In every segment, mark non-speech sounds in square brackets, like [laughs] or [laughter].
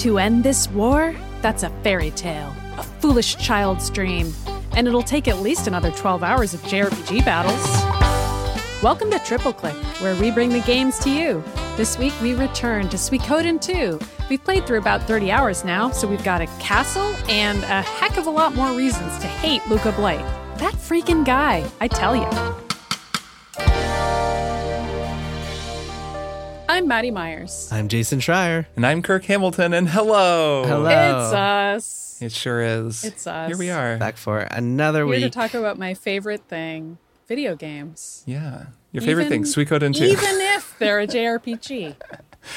To end this war? That's a fairy tale, a foolish child's dream, and it'll take at least another 12 hours of JRPG battles. Welcome to Triple Click, where we bring the games to you. This week we return to Suikoden 2. We've played through about 30 hours now, so we've got a castle and a heck of a lot more reasons to hate Luca Blight. That freaking guy, I tell you. I'm Maddy Myers. I'm Jason Schreier. And I'm Kirk Hamilton, and hello. Hello. It's us. It sure is. It's us. Here we are. Back for another Here week. to talk about my favorite thing video games. Yeah. Your favorite Even- thing, Suikoden 2. Even if [laughs] they're a JRPG.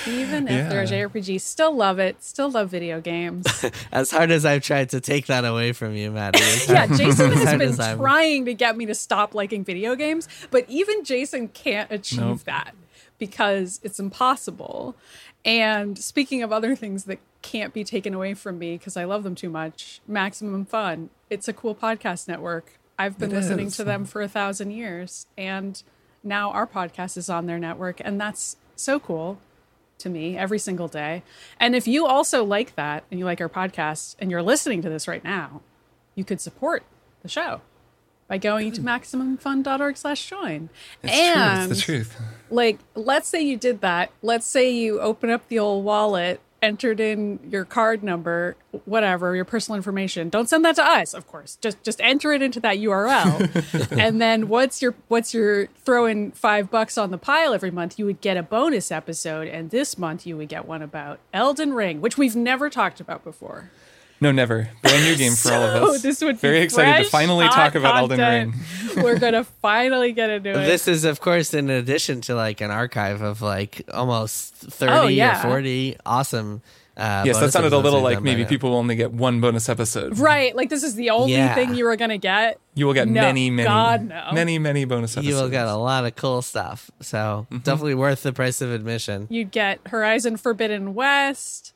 Even if they're a JRPG. Still love it. Still love video games. [laughs] as hard as I've tried to take that away from you, Maddy. yeah, Jason as has been as I'm- trying to get me to stop liking video games, but even Jason can't achieve Nope. that because it's impossible. And speaking of other things that can't be taken away from me because I love them too much, Maximum Fun. It's a cool podcast network. I've been It listening is. to them for a thousand years, and now our podcast is on their network, and that's so cool to me every single day. And if you also like that and you like our podcast and you're listening to this right now, you could support the show by going to maximumfun.org slash join. It's and true. It's the truth. Like let's say you did that. Let's say you open up the old wallet, entered in your card number, whatever, your personal information. Don't send that to us, of course. Just just enter it into that URL. [laughs] and then what's your what's your throw in five bucks on the pile every month, you would get a bonus episode. And this month you would get one about Elden Ring, which we've never talked about before. No, never. Brand new game for all of [laughs] So us. this would be Very excited to finally talk about Elden. Ring. [laughs] We're gonna finally get into it. This is, of course, in addition to like an archive of like almost 30 Oh, yeah. or 40 awesome. Uh, Yes, that sounded a little like maybe people will only get one bonus episode. right, like this is the only Yeah. thing you were gonna get. You will get No, many, many, God, no. many, many bonus episodes. You will get a lot of cool stuff. So Mm-hmm. definitely worth the price of admission. You'd get Horizon Forbidden West.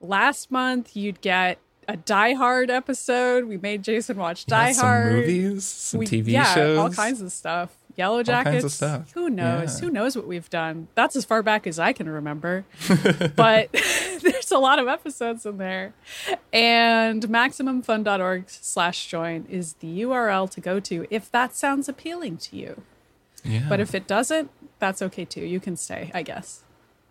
Last month, you'd get a Die Hard episode. We made Jason watch Yeah, Die some Hard. movies, some We- TV yeah, shows. all kinds of stuff. Yellow Jackets. stuff. Who knows? Yeah. Who knows what we've done? That's as far back as I can remember. [laughs] but [laughs] there's a lot of episodes in there. And maximumfun.org slash join is the URL to go to if that sounds appealing to you. Yeah. But if it doesn't, that's okay too. You can stay, I guess.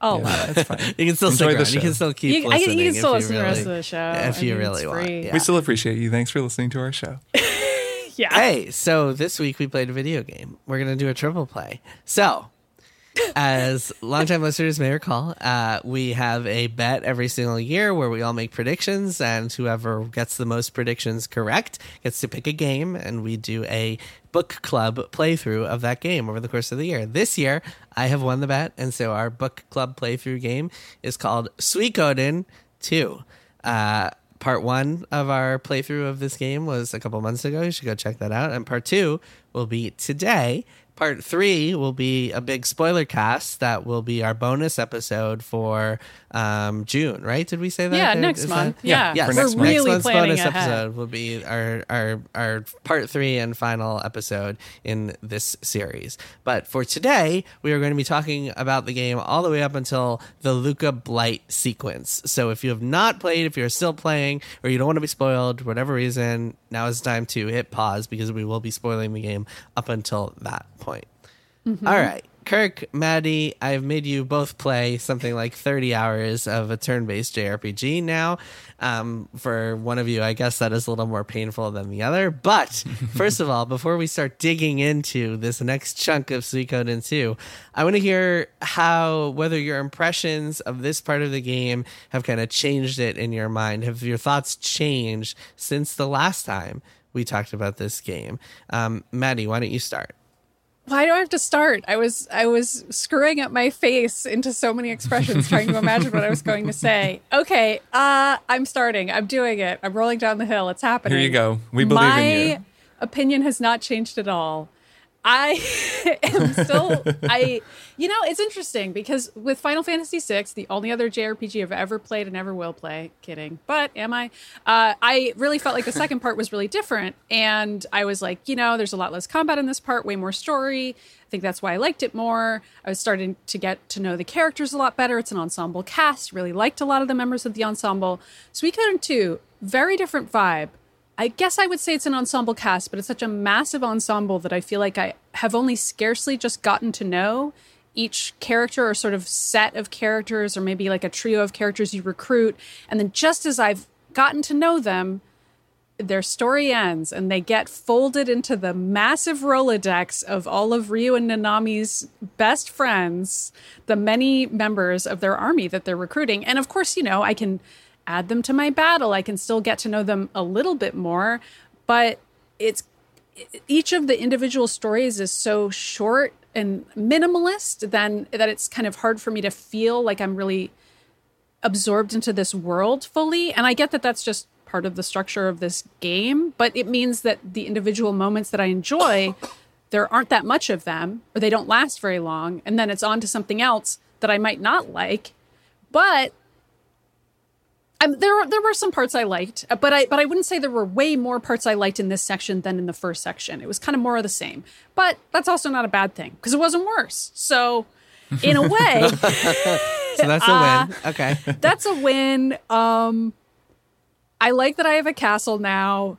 I'll allow yeah, that's fine. [laughs] You can still Enjoy stick the around. You can still keep You, I, listening. you can still you listen to the rest of the show. If I you mean, really want. Yeah. We still appreciate you. Thanks for listening to our show. [laughs] Yeah. Hey, so this week we played a video game. We're gonna do a triple play. So, as longtime listeners may recall, uh, we have a bet every single year where we all make predictions, and whoever gets the most predictions correct gets to pick a game, and we do a book club playthrough of that game over the course of the year. This year, I have won the bet, and so our book club playthrough game is called Sweet Suikoden Two. Uh, part one of our playthrough of this game was a couple months ago. You should go check that out. And part two will be today. Part three will be a big spoiler cast that will be our bonus episode for um, June, right? Did we say that? Yeah, Did- next is month. that- Yeah, Yeah, for we're next month. really next month's planning bonus ahead. episode will be our, our our part three and final episode in this series. But for today, we are going to be talking about the game all the way up until the Luca Blight sequence. So if you have not played, if you're still playing, or you don't want to be spoiled, for whatever reason, now is the time to hit pause because we will be spoiling the game up until that point. Mm-hmm. All right. Kirk, Maddy, I've made you both play something like 30 hours of a turn based JRPG now. Um, for one of you, I guess that is a little more painful than the other. But [laughs] first of all, before we start digging into this next chunk of Suikoden 2, I want to hear how, whether your impressions of this part of the game have kind of changed it in your mind. Have your thoughts changed since the last time we talked about this game? Um, Maddy, why don't you start? Why do I have to start? I was I was screwing up my face into so many expressions trying to imagine what I was going to say. Okay, uh I'm starting. I'm doing it. I'm rolling down the hill. It's happening. Here you go. We believe my in you. opinion has not changed at all. I [laughs] am still I you know it's interesting because with Final Fantasy VI, the only other JRPG I've ever played and ever will play, kidding, but am I? Uh, I really felt like the second part was really different, and I was like, you know, there's a lot less combat in this part, way more story. I think that's why I liked it more. I was starting to get to know the characters a lot better. It's an ensemble cast. Really liked a lot of the members of the ensemble. Suikoden 2, very different vibe I guess I would say it's an ensemble cast, but it's such a massive ensemble that I feel like I have only scarcely just gotten to know each character or sort of set of characters, or maybe like a trio of characters you recruit. And then just as I've gotten to know them, their story ends and they get folded into the massive Rolodex of all of Ryu and Nanami's best friends, the many members of their army that they're recruiting. And of course, you know, I can add them to my battle. I can still get to know them a little bit more, but it's each of the individual stories is so short and minimalist then that it's kind of hard for me to feel like I'm really absorbed into this world fully. And I get that that's just part of the structure of this game, but it means that the individual moments that I enjoy, there aren't that much of them, or they don't last very long, and then it's on to something else that I might not like. But um, there there were some parts I liked, uh, but I but I wouldn't say there were way more parts I liked in this section than in the first section. It was kind of more of the same, but that's also not a bad thing because it wasn't worse. So, in a [laughs] way, so that's a [laughs] uh, win. Okay, [laughs] that's a win. Um, I like that I have a castle now.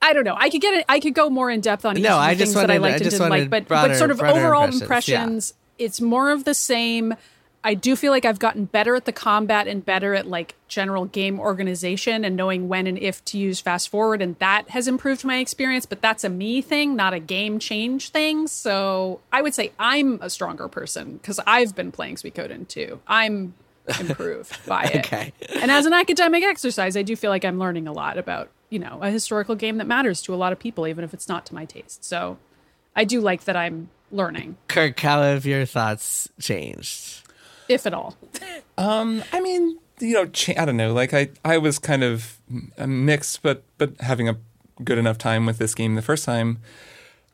I don't know. I could get it. I could go more in depth on each no, of the I things that I liked and didn't like, but broader, but sort of overall impressions, impressions yeah. it's more of the same. I do feel like I've gotten better at the combat and better at like general game organization and knowing when and if to use fast forward. And that has improved my experience, but that's a me thing, not a game change thing. So I would say I'm a stronger person because I've been playing Suikoden too. I'm improved [laughs] by it. okay. And as an academic exercise, I do feel like I'm learning a lot about, you know, a historical game that matters to a lot of people, even if it's not to my taste. So I do like that I'm learning. Kirk, how have your thoughts changed? If at all? Um, I mean, you know, I don't know. Like I, I was kind of mixed, but but having a good enough time with this game the first time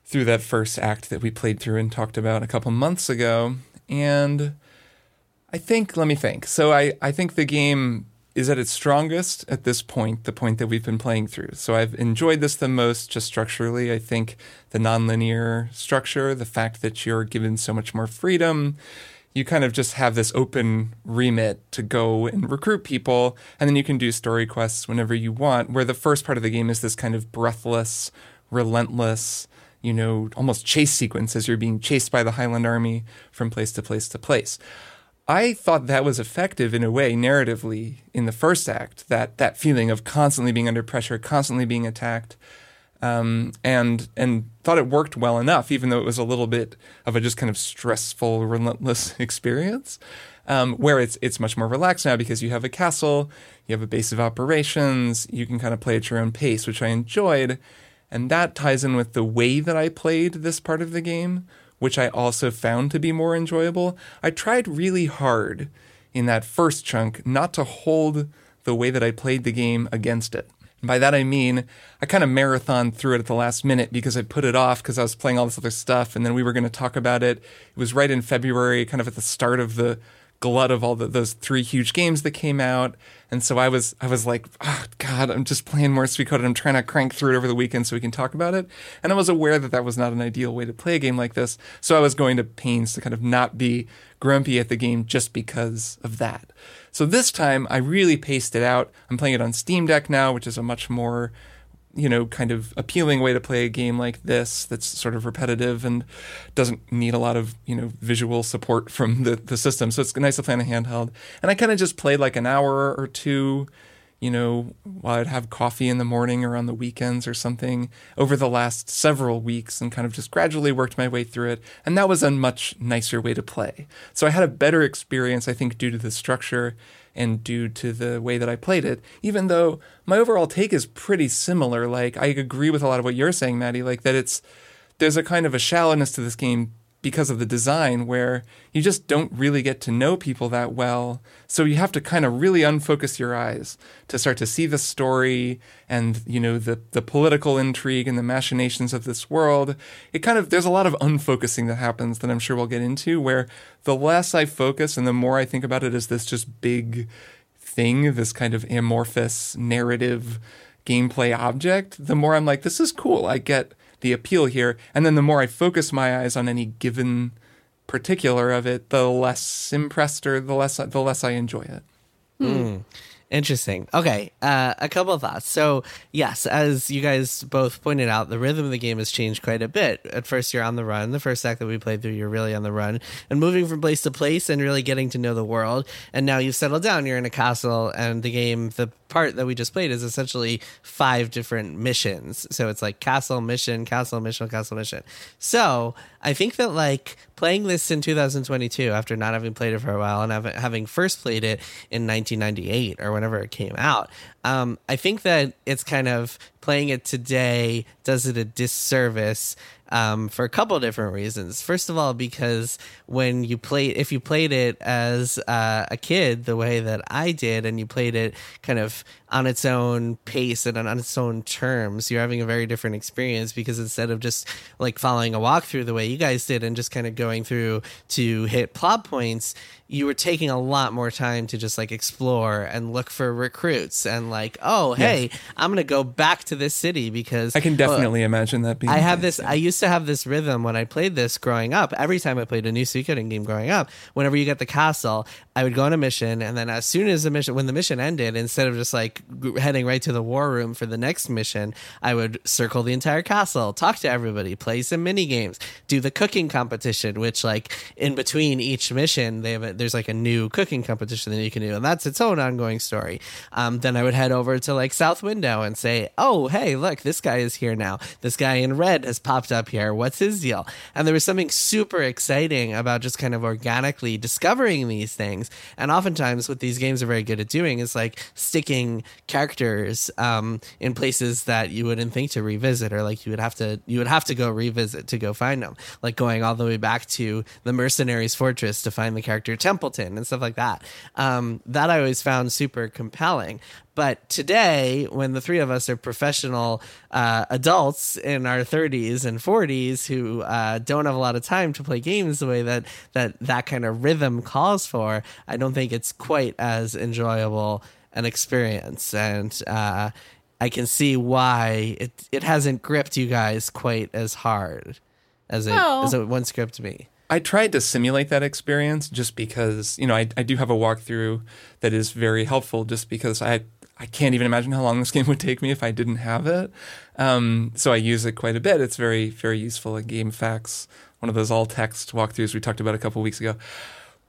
through that first act that we played through and talked about a couple months ago, and I think let me think. So I, I think the game is at its strongest at this point, the point that we've been playing through. So I've enjoyed this the most just structurally. I think the nonlinear structure, the fact that you're given so much more freedom, you kind of just have this open remit to go and recruit people, and then you can do story quests whenever you want. Where the first part of the game is this kind of breathless, relentless, you know, almost chase sequence as you're being chased by the Highland Army from place to place to place. I thought that was effective in a way narratively in the first act, that that feeling of constantly being under pressure, constantly being attacked um, and and thought it worked well enough, even though it was a little bit of a just kind of stressful, relentless [laughs] experience. Um, where it's it's much more relaxed now because you have a castle, you have a base of operations, you can kind of play at your own pace, which I enjoyed, and that ties in with the way that I played this part of the game, which I also found to be more enjoyable. I tried really hard in that first chunk not to hold the way that I played the game against it. And by that I mean I kind of marathon through it at the last minute because I put it off because I was playing all this other stuff and then we were going to talk about it. It was right in February, kind of at the start of the glut of all the, those three huge games that came out. And so I was I was like, oh, God, I'm just playing more Suikoden. And I'm trying to crank through it over the weekend so we can talk about it. And I was aware that that was not an ideal way to play a game like this. So I was going to pains to kind of not be grumpy at the game just because of that. So this time I really paced it out. I'm playing it on Steam Deck now, which is a much more you know, kind of appealing way to play a game like this that's sort of repetitive and doesn't need a lot of, you know, visual support from the, the system. So it's nice to play on a handheld. And I kind of just played like an hour or two you know, while I'd have coffee in the morning or on the weekends or something over the last several weeks and kind of just gradually worked my way through it. And that was a much nicer way to play. So I had a better experience, I think, due to the structure and due to the way that I played it, even though my overall take is pretty similar. Like, I agree with a lot of what you're saying, Maddy, like that it's, there's a kind of a shallowness to this game because of the design where you just don't really get to know people that well. So you have to kind of really unfocus your eyes to start to see the story and, you know, the, the political intrigue and the machinations of this world. It kind of, there's a lot of unfocusing that happens that I'm sure we'll get into where the less I focus and the more I think about it as this just big thing, this kind of amorphous narrative gameplay object, the more I'm like, this is cool. I get the appeal here. And then the more I focus my eyes on any given particular of it, the less impressed or the less the less I enjoy it. Mm. Interesting. Okay, uh, a couple of thoughts. So, yes, as you guys both pointed out, the rhythm of the game has changed quite a bit. At first, you're on the run. The first act that we played through, you're really on the run and moving from place to place and really getting to know the world. And now you've settled down. You're in a castle, and the game, the part that we just played, is essentially five different missions. So it's like castle mission, castle mission, castle mission. So I think that like playing this in 2022 after not having played it for a while and having first played it in 1998 or whenever it came out, um, I think that it's kind of playing it today does it a disservice um, for a couple of different reasons. First of all, because when you play, if you played it as uh, a kid the way that I did, and you played it kind of on its own pace and on its own terms, you're having a very different experience because instead of just like following a walkthrough the way you guys did and just kind of going through to hit plot points, you were taking a lot more time to just like explore and look for recruits and like, oh, hey, yes. I'm gonna go back to this city because I can definitely imagine that being. I have this. I used to have this rhythm when I played this growing up. Every time I played a new Suikoden game growing up, whenever you get the castle, I would go on a mission, and then as soon as the mission, when the mission ended, instead of just like heading right to the war room for the next mission, I would circle the entire castle, talk to everybody, play some mini games, do the cooking competition, which like in between each mission they have a, there's like a new cooking competition that you can do, and that's its own ongoing story. Um, then I would head over to like South Window and say, "Oh, hey, look, this guy is here now. This guy in red has popped up here. What's his deal?" And there was something super exciting about just kind of organically discovering these things. And oftentimes, what these games are very good at doing is like sticking characters um, in places that you wouldn't think to revisit, or like you would have to you would have to go revisit to go find them, like going all the way back to the mercenaries' fortress to find the character Templeton and stuff like that. Um, that I always found super compelling. But today, when the three of us are professional uh, adults in our 30s and 40s who uh, don't have a lot of time to play games the way that, that that kind of rhythm calls for, I don't think it's quite as enjoyable an experience. And uh, I can see why it, it hasn't gripped you guys quite as hard as it, oh. as it once gripped me. I tried to simulate that experience just because, you know, I, I do have a walkthrough that is very helpful just because I I can't even imagine how long this [laughs] game would take me if I didn't have it. Um, so I use it quite a bit. It's very, very useful in GameFAQs, one of those all text walkthroughs we talked about a couple weeks ago.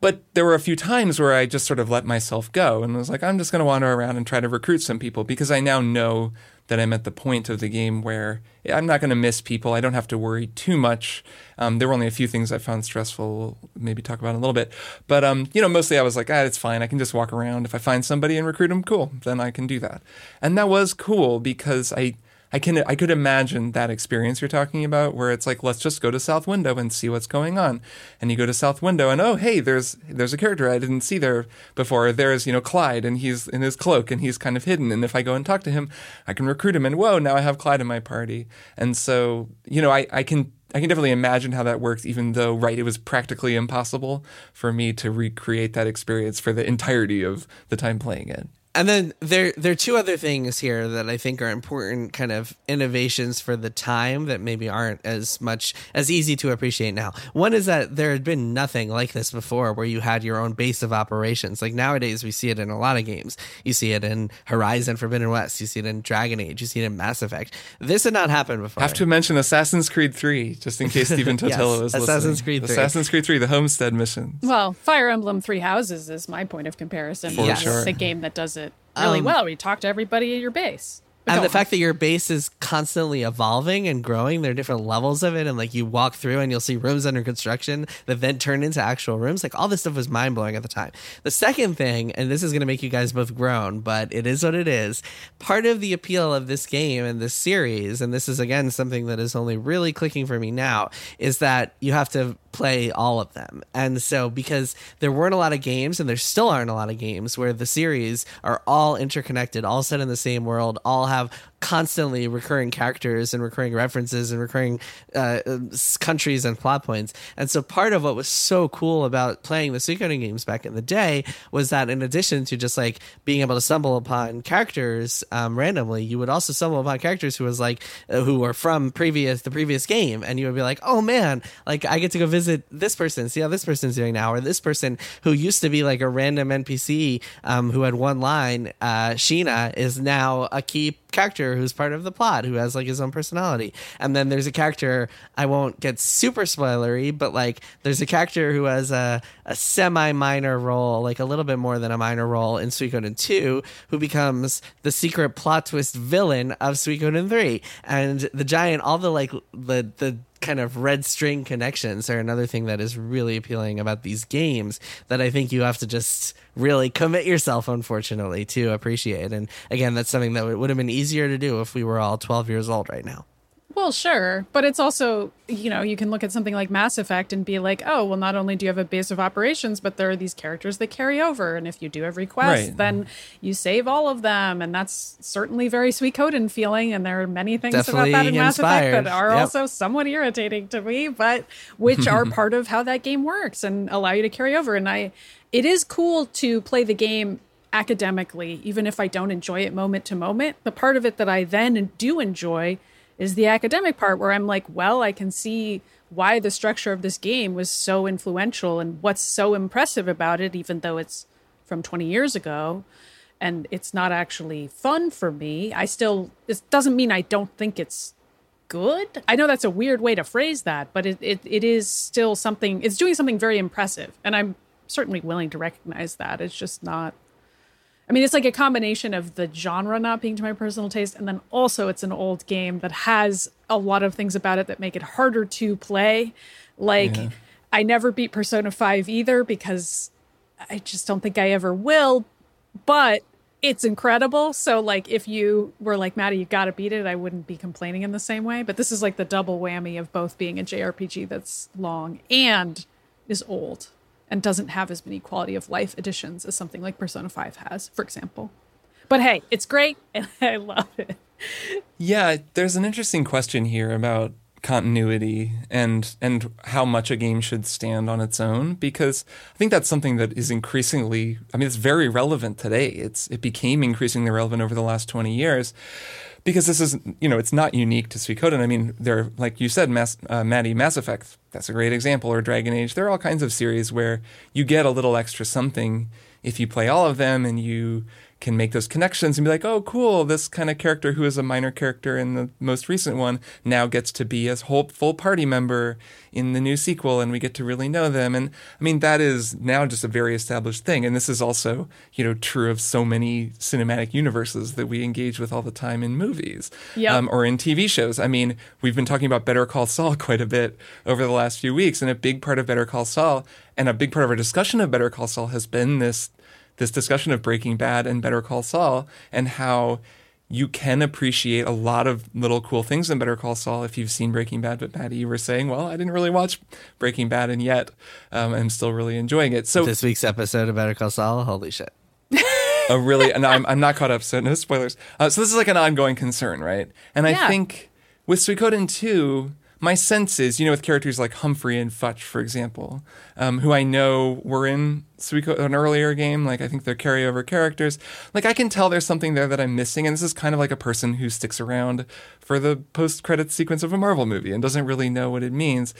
But there were a few times where I just sort of let myself go and was like, I'm just going to wander around and try to recruit some people because I now know that I'm at the point of the game where I'm not going to miss people. I don't have to worry too much. Um, there were only a few things I found stressful. We'll maybe talk about in a little bit. But, um, you know, mostly I was like, ah, it's fine. I can just walk around. If I find somebody and recruit them, cool. Then I can do that. And that was cool because I I can I could imagine that experience you're talking about where it's like let's just go to South Window and see what's going on. And you go to South Window and oh hey there's there's a character I didn't see there before. There's you know Clyde and he's in his cloak and he's kind of hidden and if I go and talk to him I can recruit him and whoa now I have Clyde in my party. And so you know I I can I can definitely imagine how that works, even though, right, it was practically impossible for me to recreate that experience for the entirety of the time playing it and then there there are two other things here that I think are important kind of innovations for the time that maybe aren't as much as easy to appreciate now. One is that there had been nothing like this before where you had your own base of operations. Like nowadays we see it in a lot of games. You see it in Horizon Forbidden West, you see it in Dragon Age, you see it in Mass Effect. This had not happened before. I have to mention Assassin's Creed 3 just in case Stephen [laughs] Totilo yes, is listening. Assassin's Creed 3. Assassin's Creed 3 the Homestead mission. Well, Fire Emblem Three Houses is my point of comparison. For yes. sure. It's a game that does it really um, well. You talk to everybody at your base. And the fact that your base is constantly evolving and growing there are different levels of it and like you walk through and you'll see rooms under construction that then turn into actual rooms like all this stuff was mind-blowing at the time the second thing and this is going to make you guys both groan but it is what it is part of the appeal of this game and this series and this is again something that is only really clicking for me now is that you have to play all of them. And so because there weren't a lot of games and there still aren't a lot of games where the series are all interconnected, all set in the same world, all have constantly recurring characters and recurring references and recurring uh, countries and plot points. And so part of what was so cool about playing the Suikoden games back in the day was that in addition to just like being able to stumble upon characters um, randomly, you would also stumble upon characters who was like uh, who were from previous the previous game, and you would be like, oh man, like I get to go visit this person, see how this person's doing now, or this person who used to be like a random NPC um, who had one line, uh, Sheena, is now a key character who's part of the plot who has like his own personality. And then there's a character i won't get super spoilery but like there's a character who has a, a semi minor role like a little bit more than a minor role in suikoden 2 who becomes the secret plot twist villain of suikoden 3 and the giant all the like the the kind of red string connections are another thing that is really appealing about these games that I think you have to just really commit yourself, unfortunately, to appreciate. And again, that's something that would have been easier to do if we were all 12 years old right now. Well, sure, but it's also, you know, you can look at something like Mass Effect and be like, oh, well, not only do you have a base of operations, but there are these characters that carry over, and if you do every quest, Right. then you save all of them, and that's certainly very Suikoden feeling. And there are many things Definitely about that in Mass Effect that are Yep. also somewhat irritating to me, but which are [laughs] part of how that game works and allow you to carry over. And I, it is cool to play the game academically, even if I don't enjoy it moment to moment. The part of it that I then do enjoy is the academic part where I'm like, well, I can see why the structure of this game was so influential and what's so impressive about it, even though it's from 20 years ago and it's not actually fun for me. I still, it doesn't mean I don't think it's good. I know that's a weird way to phrase that, but it, it, it is still something, it's doing something very impressive. And I'm certainly willing to recognize that. It's just not I mean, it's like a combination of the genre not being to my personal taste, and then also it's an old game that has a lot of things about it that make it harder to play. Like, I never beat Persona 5 either because I just don't think I ever will, but it's incredible. So, like, if you were like, Maddy, you gotta beat it, I wouldn't be complaining in the same way. But this is like the double whammy of both being a JRPG that's long and is old and doesn't have as many quality of life additions as something like Persona 5 has, for example. But hey, it's great [laughs] and I love it. Yeah, there's an interesting question here about continuity and and how much a game should stand on its own because I think that's something that is increasingly I mean it's very relevant today. It's it became increasingly relevant over the last 20 years because this is you know it's not unique to Suikoden. I mean there like you said Mass, uh, Maddy Mass Effect that's a great example or Dragon Age. There are all kinds of series where you get a little extra something if you play all of them and you can make those connections and be like, oh, cool, this kind of character who is a minor character in the most recent one now gets to be a whole full party member in the new sequel, and we get to really know them. And I mean, that is now just a very established thing. And this is also, you know, true of so many cinematic universes that we engage with all the time in movies Yep. um, or in TV shows. I mean, we've been talking about Better Call Saul [laughs] quite a bit over the last few weeks, and a big part of Better Call Saul and a big part of our discussion of Better Call Saul has been this this discussion of Breaking Bad and Better Call Saul and how you can appreciate a lot of little cool things in Better Call Saul if you've seen Breaking Bad. But Maddy, you were saying, well, I didn't really watch Breaking Bad, and yet um, I'm still really enjoying it. So This week's episode of Better Call Saul, holy shit. [laughs] Oh, really? And I'm, I'm not caught up, so no spoilers. Uh, so this is like an ongoing concern, right? And I think with Suikoden 2, my sense is, you know, with characters like Humphrey and Futch, for example, um, who I know were in Suikoden, an earlier game, like I think they're carryover characters. Like I can tell there's something there that I'm missing, and this is kind of like a person who sticks around for the post-credit sequence of a Marvel movie and doesn't really know what it means.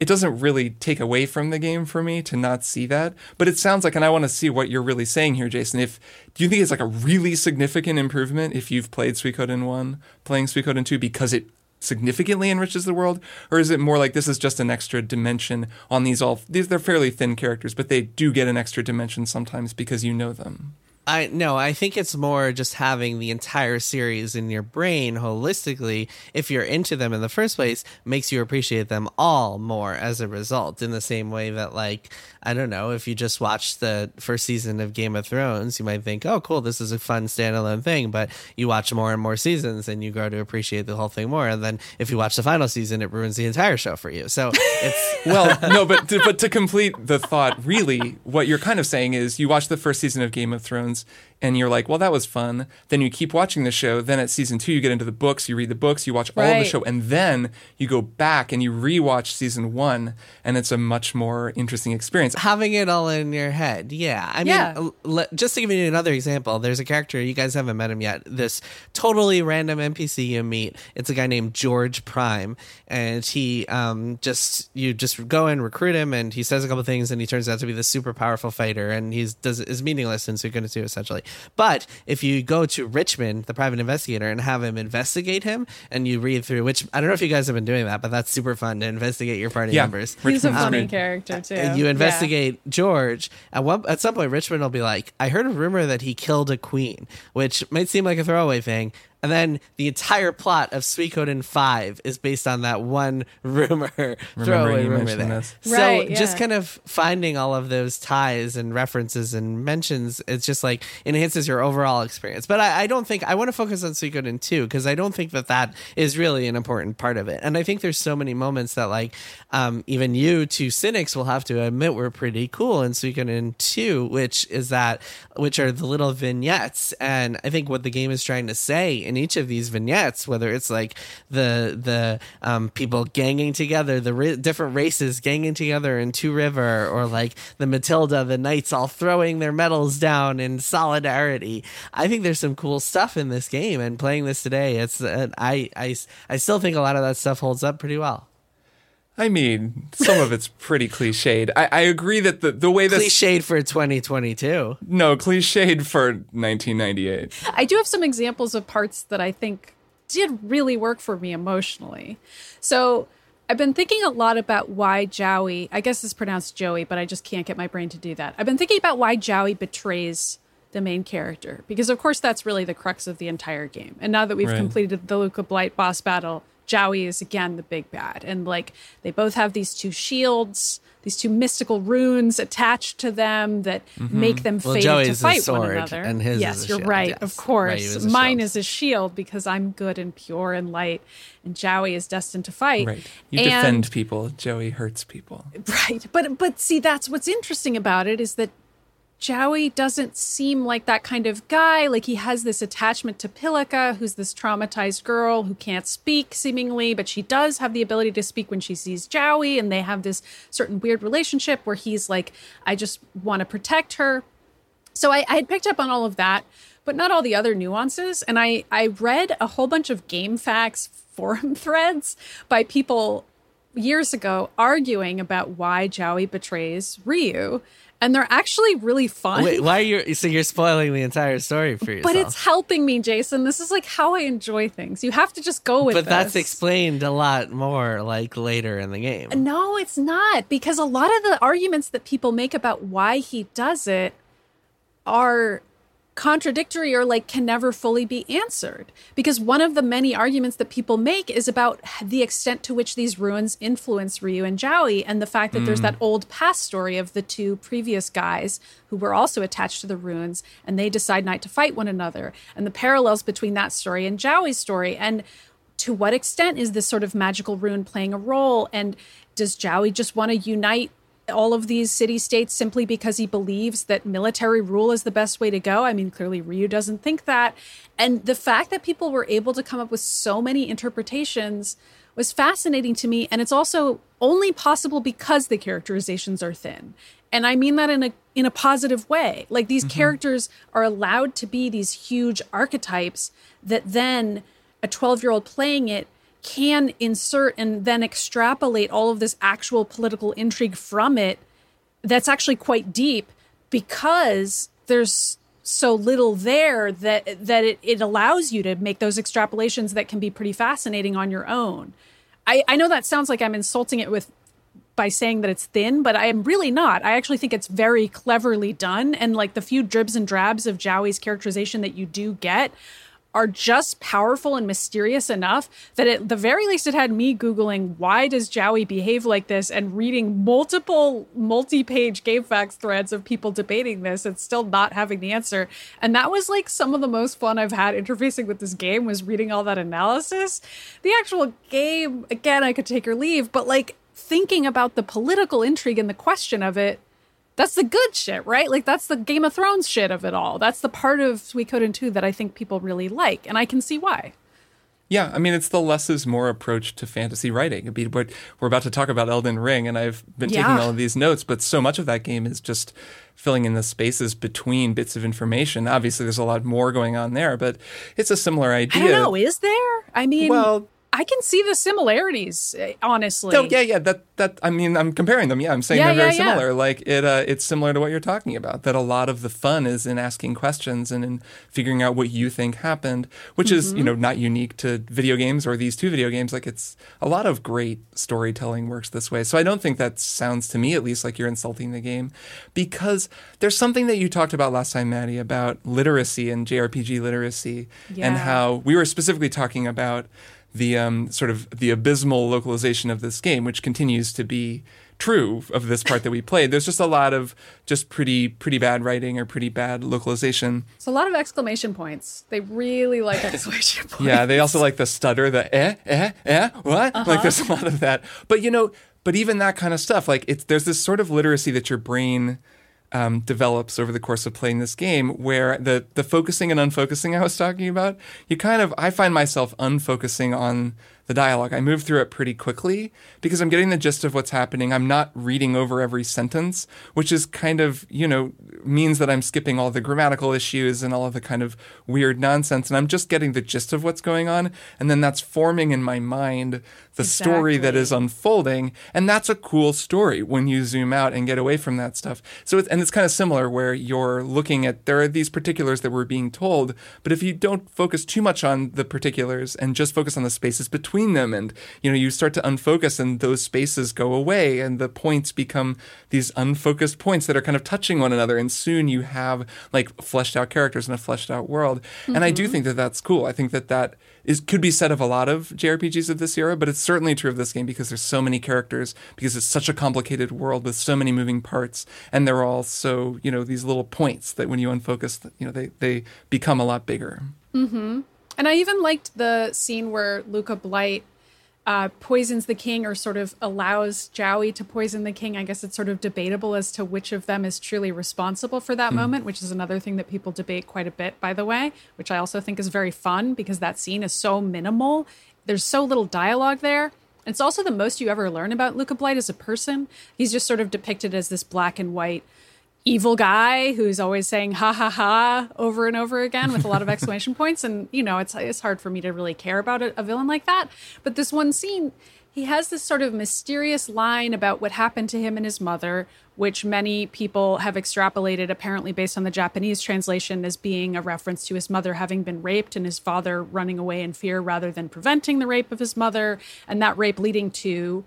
It doesn't really take away from the game for me to not see that, but it sounds like, and I want to see what you're really saying here, Jason. If do you think it's like a really significant improvement if you've played Suikoden one, playing Suikoden two because it significantly enriches the world, or is it more like this is just an extra dimension on these all? These they're fairly thin characters, but they do get an extra dimension sometimes because you know them. I no, I think it's more just having the entire series in your brain holistically. If you're into them in the first place, makes you appreciate them all more as a result. In the same way that, like, I don't know, if you just watched the first season of Game of Thrones, you might think, "Oh, cool, this is a fun standalone thing." But you watch more and more seasons, and you grow to appreciate the whole thing more. And then if you watch the final season, it ruins the entire show for you. So it's [laughs] well, no, but to, but to complete the thought, really, what you're kind of saying is you watch the first season of Game of Thrones sense and you're like, well, that was fun. Then you keep watching the show. Then at season two, you get into the books, you read the books, you watch all of the Right. show, and then you go back and you rewatch season one, and it's a much more interesting experience. having it all in your head. Yeah. I mean, Yeah. l- just to give you another example, there's a character, you guys haven't met him yet, this totally random NPC you meet. It's a guy named Georg Prime. And he um, just, you just go and recruit him, and he says a couple things, and he turns out to be this super powerful fighter, and he's does is meaningless in Suikoden 2, essentially. But if you go to Richmond, the private investigator, and have him investigate him, and you read through, which I don't know if you guys have been doing that, but that's super fun to investigate your party Yeah. members. He's a funny character too. And you Yeah. investigate Georg. At one at some point, Richmond will be like, "I heard a rumor that he killed a queen," which might seem like a throwaway thing. And then the entire plot of Suikoden Five is based on that one [laughs] rumor, throwaway you rumor mentioned there. this. So Right, just kind of finding all of those ties and references and mentions, it's just like enhances your overall experience. But I, I don't think I want to focus on Suikoden Two because I don't think that that is really an important part of it. And I think there's so many moments that like um, even you two cynics will have to admit were pretty cool in Suikoden Two, which is that which are the little vignettes. And I think what the game is trying to say in each of these vignettes, whether it's like the the um, people ganging together, the ri- different races ganging together in Two River, or like the Matilda, the knights all throwing their medals down in solidarity. I think there's some cool stuff in this game, and playing this today, it's uh, I I I still think a lot of that stuff holds up pretty well. I mean, some of it's pretty cliched. I, I agree that the, the way this Cliched for 2022. no cliched for 1998. I do have some examples of parts that I think did really work for me emotionally. So I've been thinking a lot about why Joey, I guess it's pronounced Joey, but I just can't get my brain to do that. I've been thinking about why Joey betrays the main character, because of course that's really the crux of the entire game. And now that we've Right. completed the Luca Blight boss battle, Joey is again the big bad. And like they both have these two shields, these two mystical runes attached to them that mm-hmm. make them Well, fated Joey's to a fight one another. and his yes, is a you're shield, right. yes. Of course. Ryu is Mine shield. is a shield because I'm good and pure and light, and Joey is destined to fight. Right. You And- defend people. Joey hurts people. [laughs] Right. But but see that's what's interesting about it is that Joey doesn't seem like that kind of guy. Like he has this attachment to Pilika, who's this traumatized girl who can't speak seemingly, but she does have the ability to speak when she sees Joey, and they have this certain weird relationship where he's like, I just want to protect her. So I, I had picked up on all of that, but not all the other nuances. And I, I read a whole bunch of GameFAQs [laughs] forum threads by people years ago arguing about why Joey betrays Ryu. And they're actually really fun. Wait, why are you? So you're spoiling the entire story for yourself. but it's helping me, Jason. This is like how I enjoy things. You have to just go with it. But that's explained a lot more like later in the game. No, it's not because a lot of the arguments that people make about why he does it are contradictory or like can never fully be answered because one of the many arguments that people make is about the extent to which these runes influence Ryu and Joey and the fact that there's that mm. old past story of the two previous guys who were also attached to the runes and they decide not to fight one another and the parallels between that story and Joey's story and to what extent is this sort of magical rune playing a role? And does Jowy just want to unite all of these city states simply because he believes that military rule is the best way to go? I mean, clearly Ryu doesn't think that. And the fact that people were able to come up with so many interpretations was fascinating to me. And it's also only possible because the characterizations are thin. And I mean that in a in a positive way. Like these mm-hmm. characters are allowed to be these huge archetypes that then a 12 year old playing it can insert and then extrapolate all of this actual political intrigue from it that's actually quite deep because there's so little there that that it, it allows you to make those extrapolations that can be pretty fascinating on your own I, I know that sounds like i'm insulting it with by saying that it's thin, but I am really not. I actually think it's very cleverly done. And like the few dribs and drabs of Jowy's characterization that you do get are just powerful and mysterious enough that at the very least it had me googling why does Jowy behave like this and reading multiple multi-page GameFAQs threads of people debating this and still not having the answer. And that was like some of the most fun I've had interfacing with this game was reading all that analysis. The actual game again I could take or leave, but like thinking about the political intrigue and the question of it that's the good shit, right? Like that's the Game of Thrones shit of it all. That's the part of Suikoden 2 that I think people really like, and I can see why. Yeah, I mean it's the less is more approach to fantasy writing. We're about to talk about Elden Ring, and I've been yeah. taking all of these notes, but so much of that game is just filling in the spaces between bits of information. Obviously, there's a lot more going on there, but it's a similar idea. I don't know. Is there? I mean, well, I can see the similarities, eh, honestly. Oh, yeah, yeah. That that I mean, I'm comparing them. Yeah, I'm saying yeah, they're very yeah, similar. Yeah. Like it, uh, it's similar to what you're talking about. That a lot of the fun is in asking questions and in figuring out what you think happened, which mm-hmm. is you mm-hmm. know not unique to video games or these two video games. Like it's a lot of great storytelling works this way. So I don't think that sounds to me at least like you're insulting the game, because there's something that you talked about last time, Maddy, about literacy and JRPG literacy, and how we were specifically talking about the um, sort of the abysmal localization of this game, which continues to be true of this part that we [laughs] played. There's just a lot of just pretty pretty bad writing or pretty bad localization. It's a lot of exclamation points. They really like [laughs] exclamation points. yeah, they also like the stutter, the eh eh eh what? Uh-huh. Like there's a lot of that. But you know, but even that kind of stuff, like it's there's this sort of literacy that your brain um, develops over the course of playing this game, where the the focusing and unfocusing I was talking about, you kind of I find myself unfocusing on the dialogue. I move through it pretty quickly because I'm getting the gist of what's happening. I'm not reading over every sentence, which is kind of, you know, means that I'm skipping all the grammatical issues and all of the kind of weird nonsense. And I'm just getting the gist of what's going on. And then that's forming in my mind the exactly. story that is unfolding. And that's a cool story when you zoom out and get away from that stuff. So, it's, and it's kind of similar where you're looking at, there are these particulars that we're being told, but if you don't focus too much on the particulars and just focus on the spaces between them and you know you start to unfocus and those spaces go away and the points become these unfocused points that are kind of touching one another and soon you have like fleshed out characters in a fleshed out world mm-hmm. and i do mm-hmm. think that that's cool i think that that is could be said of a lot of jrpgs of this era but it's certainly true of this game because there's so many characters because it's such a complicated world with so many moving parts and they're all so you know these little points that when you unfocus you know they they become a lot bigger mm-hmm. And I even liked the scene where Luca Blight uh, poisons the king or sort of allows Jowy to poison the king. I guess it's sort of debatable as to which of them is truly responsible for that mm. moment, which is another thing that people debate quite a bit, by the way, which I also think is very fun because that scene is so minimal. There's so little dialogue there. It's also the most you ever learn about Luca Blight as a person. He's just sort of depicted as this black and white evil guy who's always saying ha ha ha over and over again with a lot of [laughs] exclamation points. And you know it's it's hard for me to really care about a, a, villain like that. But this one scene he has this sort of mysterious line about what happened to him and his mother which many people have extrapolated apparently based on the Japanese translation as being a reference to his mother having been raped and his father running away in fear rather than preventing the rape of his mother. And that rape leading to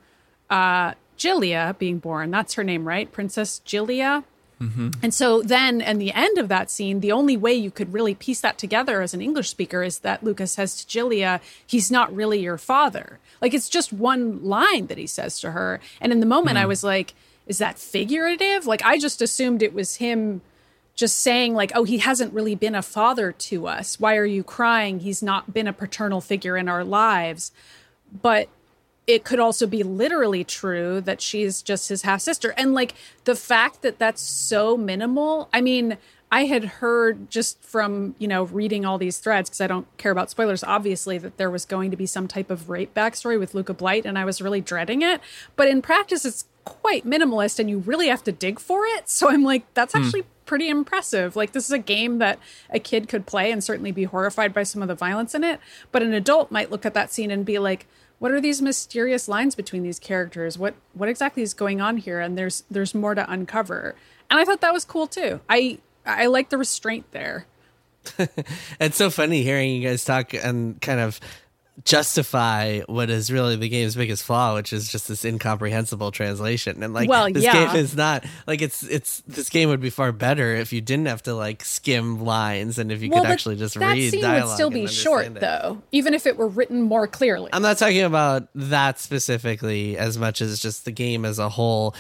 uh Jillia being born. That's her name right? Princess Jillia Mm-hmm. And so then, in the end of that scene, the only way you could really piece that together as an English speaker is that Lucas says to Jillia, he's not really your father. Like it's just one line that he says to her. And in the moment, mm. I was like, is that figurative? Like I just assumed it was him just saying like oh he hasn't really been a father to us why are you crying he's not been a paternal figure in our lives but it could also be literally true that she's just his half sister. And like the fact that that's so minimal, I mean, I had heard just from, you know, reading all these threads, because I don't care about spoilers, obviously, that there was going to be some type of rape backstory with Luca Blight, and I was really dreading it. But in practice, it's quite minimalist, and you really have to dig for it. So I'm like, that's hmm. actually pretty impressive. Like, this is a game that a kid could play and certainly be horrified by some of the violence in it. But an adult might look at that scene and be like, what are these mysterious lines between these characters? What what exactly is going on here? And there's there's more to uncover. And I thought that was cool too. I I like the restraint there. [laughs] it's so funny hearing you guys talk and kind of justify what is really the game's biggest flaw, which is just this incomprehensible translation. And like Well, this yeah. game is not like it's it's this game would be far better if you didn't have to like skim lines and if you well, could actually just that read scene dialogue would still be short, it. though, even if it were written more clearly. I'm not talking about that specifically as much as just the game as a whole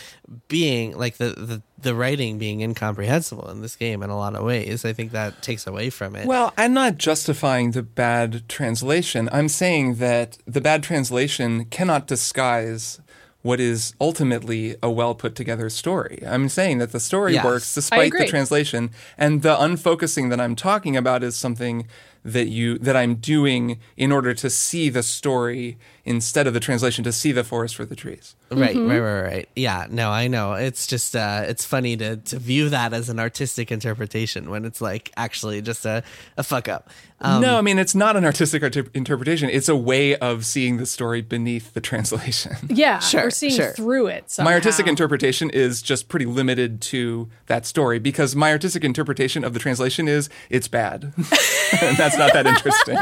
being like the, the the writing being incomprehensible in this game in a lot of ways. I think that takes away from it. Well, I'm not justifying the bad translation. I'm saying that the bad translation cannot disguise what is ultimately a well put together story. I'm saying that the story Yes. works despite the translation, and the unfocusing that I'm talking about is something that you that I'm doing in order to see the story instead of the translation to see the forest for the trees. Right, right, right, right. Yeah, no, I know. It's just uh it's funny to to view that as an artistic interpretation when it's like actually just a, a fuck up. Um, no, I mean it's not an artistic art- interpretation. It's a way of seeing the story beneath the translation. [laughs] yeah, [laughs] Sure, or seeing sure. through it. Somehow. My artistic interpretation is just pretty limited to that story because my artistic interpretation of the translation is it's bad. [laughs] and that's not that interesting.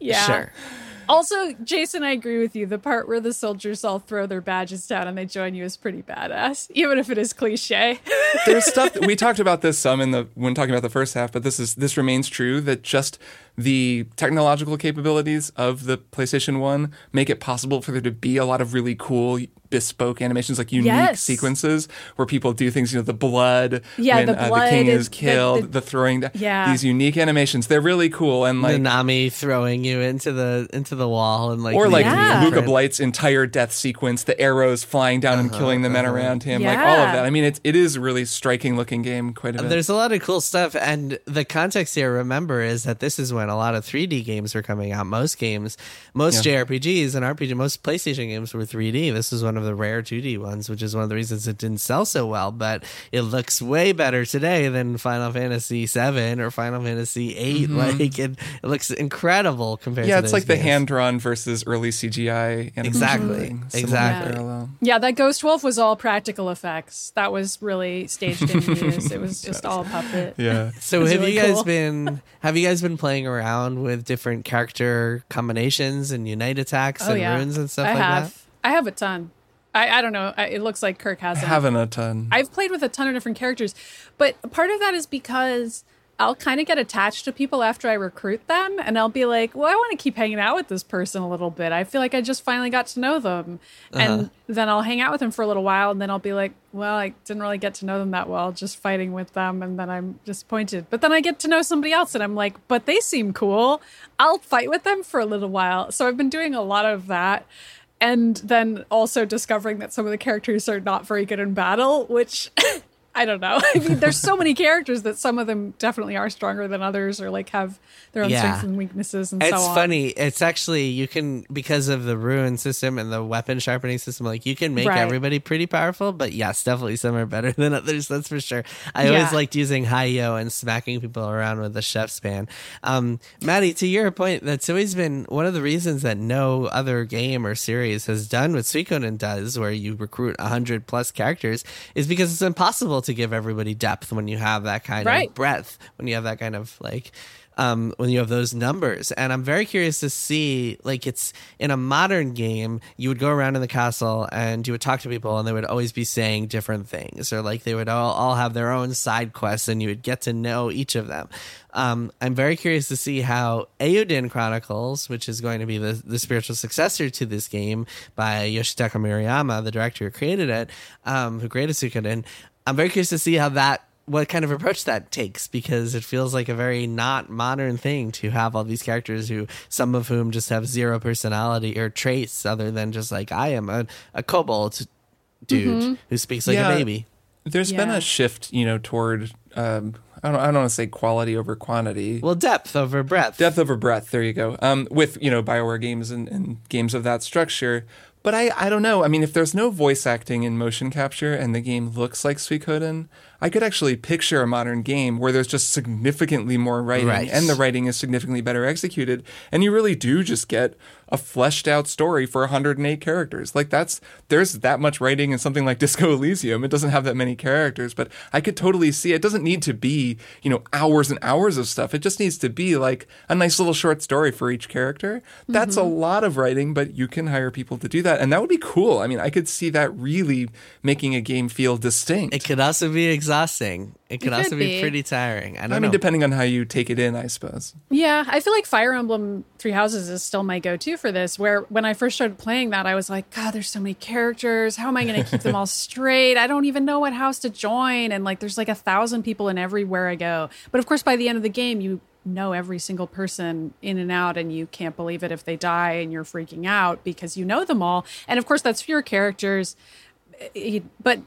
yeah. Sure. Also, Jason, I agree with you. The part where the soldiers all throw their badges down and they join you is pretty badass, [laughs] even if it is cliche. There's stuff [laughs] we talked about this some in the when talking about the first half, but this is this remains true that just the technological capabilities of the PlayStation 1 make it possible for there to be a lot of really cool bespoke animations like unique Yes. sequences where people do things you know the blood Yeah, when the uh, blood the king is- is the- killed the, the- throwing down Yeah. these unique animations they're really cool and like Nami throwing you into the into the wall and like or like leaving Yeah. Luca. Blight's entire death sequence, the arrows flying down and killing the men around him, yeah. like all of that. I mean, it's, it is a really striking looking game, quite a bit. There's a lot of cool stuff, and the context here, remember, is that this is when a lot of 3D games were coming out. Most games, most JRPGs and RPG, most PlayStation games were 3D. This is one of the rare 2D ones, which is one of the reasons it didn't sell so well. But it looks way better today than Final Fantasy VII or Final Fantasy VIII. Like it, it looks incredible compared. Mm-hmm. yeah, it's those like the hand drawn versus early CGI. Exactly. thing. Exactly. parallel. yeah, that Ghost Wolf was all practical effects. That was really staged and used. It was [laughs] just all puppet. Yeah. So have really you guys cool. been have you guys been playing around with different character combinations and unite attacks Oh and yeah, runes and stuff I like have. that? I have a ton. I, I don't know. I, it looks like Kirk has. I haven't a ton. I've played with a ton of different characters, but part of that is because I'll kind of get attached to people after I recruit them, and I'll be like, "Well, I want to keep hanging out with this person a little bit. I feel like I just finally got to know them." And uh-huh. then I'll hang out with them for a little while, and then I'll be like, "Well, I didn't really get to know them that well, just fighting with them," and then I'm disappointed. But then I get to know somebody else, and I'm like, "But they seem cool. I'll fight with them for a little while." So I've been doing a lot of that and then also discovering that some of the characters are not very good in battle, which [laughs] I don't know. [laughs] I mean, there's so many characters that some of them definitely are stronger than others, or like have their own Yeah. strengths and weaknesses, and It's so on. It's funny. It's actually you can because of the rune system and the weapon sharpening system. Like you can make Right. everybody pretty powerful, but yes, definitely some are better [laughs] than others. That's for sure. I Yeah. always liked using Hai Yo and smacking people around with the chef's pan. Um, Maddy, to your point, that's always been one of the reasons that no other game or series has done what Suikoden does, where you recruit hundred plus characters, is because it's impossible to give everybody depth when you have that kind Right. of breadth, when you have that kind of like um, when you have those numbers. And I'm very curious to see, like, it's in a modern game, you would go around in the castle and you would talk to people, and they would always be saying different things, or like they would all, all have their own side quests, and you would get to know each of them. Um, I'm very curious to see how Eiyuden Chronicles, which is going to be the, the spiritual successor to this game by Yoshitaka Murayama, the director who created it, um, who created Suikoden. I'm very curious to see how that what kind of approach that takes because it feels like a very not modern thing to have all these characters who some of whom just have zero personality or traits other than just like I am a, a kobold dude who speaks like Yeah. a baby. There's been a shift, you know, toward um, I don't I don't want to say quality over quantity. Well, depth over breadth. Depth over breadth. There you go. Um, with you know Bioware games and, and games of that structure. But I, I don't know. I mean, if there's no voice acting in motion capture and the game looks like Suikoden, I could actually picture a modern game where there's just significantly more writing Right. and the writing is significantly better executed. And you really do just get a fleshed out story for 108 characters. Like that's, there's that much writing in something like [laughs] Disco Elysium. It doesn't have that many characters, but I could totally see it doesn't need to be, you know, hours and hours of stuff. It just needs to be like a nice little short story for each character. That's a mm-hmm. lot of writing, but you can hire people to do that. And that would be cool. I mean, I could see that really making a game feel distinct. It could also be exhausting. It could It also be. be. pretty tiring. I don't I mean, know. depending on how you take it in, I suppose. Yeah, I feel like Fire Emblem Three Houses is still my go-to for this. Where when I first started playing that, I was like, God, there's so many characters. How am I going to keep them all [laughs] straight? I don't even know what house to join, and like, there's like a thousand people in everywhere I go. But of course, by the end of the game, you know every single person in and out, and you can't believe it if they die, and you're freaking out because you know them all. And of course, that's fewer characters. Eh, But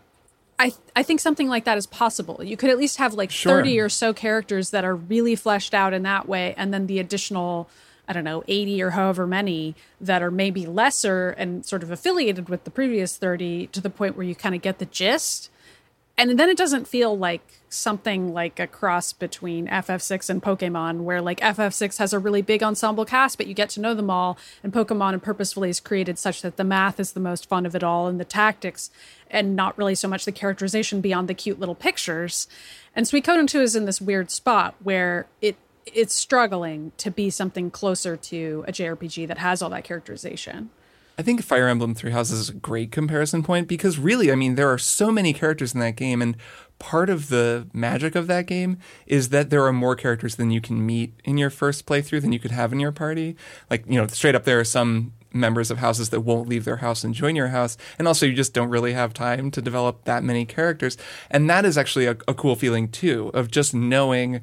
I I think something like that is possible. You could at least have like Sure. 30 or so characters that are really fleshed out in that way and then the additional I don't know, 80 or however many that are maybe lesser and sort of affiliated with the previous 30 to the point where you kind of get the gist. And then it doesn't feel like something like a cross between FF6 and Pokemon, where like FF6 has a really big ensemble cast, but you get to know them all. And Pokemon and purposefully is created such that the math is the most fun of it all and the tactics, and not really so much the characterization beyond the cute little pictures. And Sweet Suikoden 2 is in this weird spot where it it's struggling to be something closer to a JRPG that has all that characterization. I think Fire Emblem Three Houses is a great comparison point because really, I mean, there are so many characters in that game, and part of the magic of that game is that there are more characters than you can meet in your first playthrough than you could have in your party. Like, you know, straight up, there are some members of houses that won't leave their house and join your house, and also you just don't really have time to develop that many characters, and that is actually a, a cool feeling too of just knowing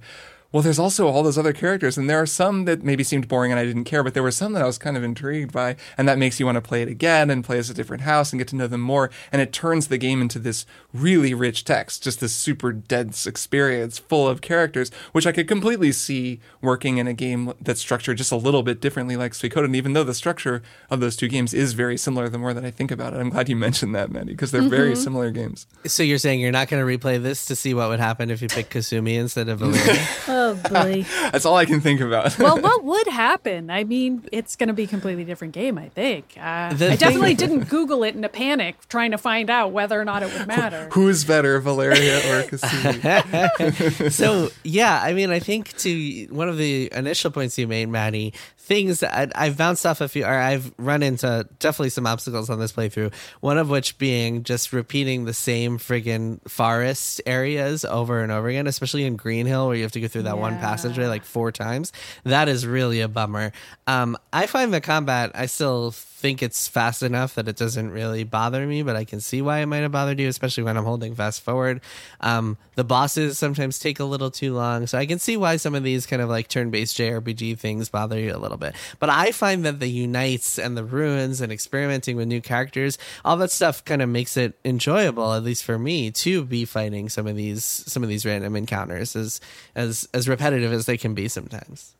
well, there's also all those other characters, and there are some that maybe seemed boring and I didn't care, but there were some that I was kind of intrigued by, and that makes you want to play it again and play as a different house and get to know them more. And it turns the game into this really rich text, just this super dense experience full of characters, which I could completely see working in a game that's structured just a little bit differently, like Suikoden, even though the structure of those two games is very similar the more that I think about it. I'm glad you mentioned that, Maddy, because they're very mm-hmm. similar games. so you're saying you're not going to replay this to see what would happen if you pick Kasumi instead of [laughs] Valeria? [laughs] Oh boy. [laughs] That's all I can think about. well, [laughs] what would happen? I mean, it's going to be a completely different game, I think. Uh, The I thing- definitely didn't Google it in a panic trying to find out whether or not it would matter. Who's better, Valeria or Kasumi? [laughs] so yeah, I mean, I think to one of the initial points you made, Maddy, things that I, I've bounced off a few, or I've run into definitely some obstacles on this playthrough. One of which being just repeating the same friggin' forest areas over and over again, especially in Green Hill where you have to go through that one passageway like four times. That is really a bummer. Um, I find the combat, I still think it's fast enough that it doesn't really bother me, but I can see why it might have bothered you, especially when I'm holding fast forward. Um, the bosses sometimes take a little too long, so I can see why some of these kind of like turn-based JRPG things bother you a little bit. But I find that the unites and the runes and experimenting with new characters, all that stuff kind of makes it enjoyable, at least for me, to be fighting some of these some of these random encounters as as as repetitive as they can be sometimes.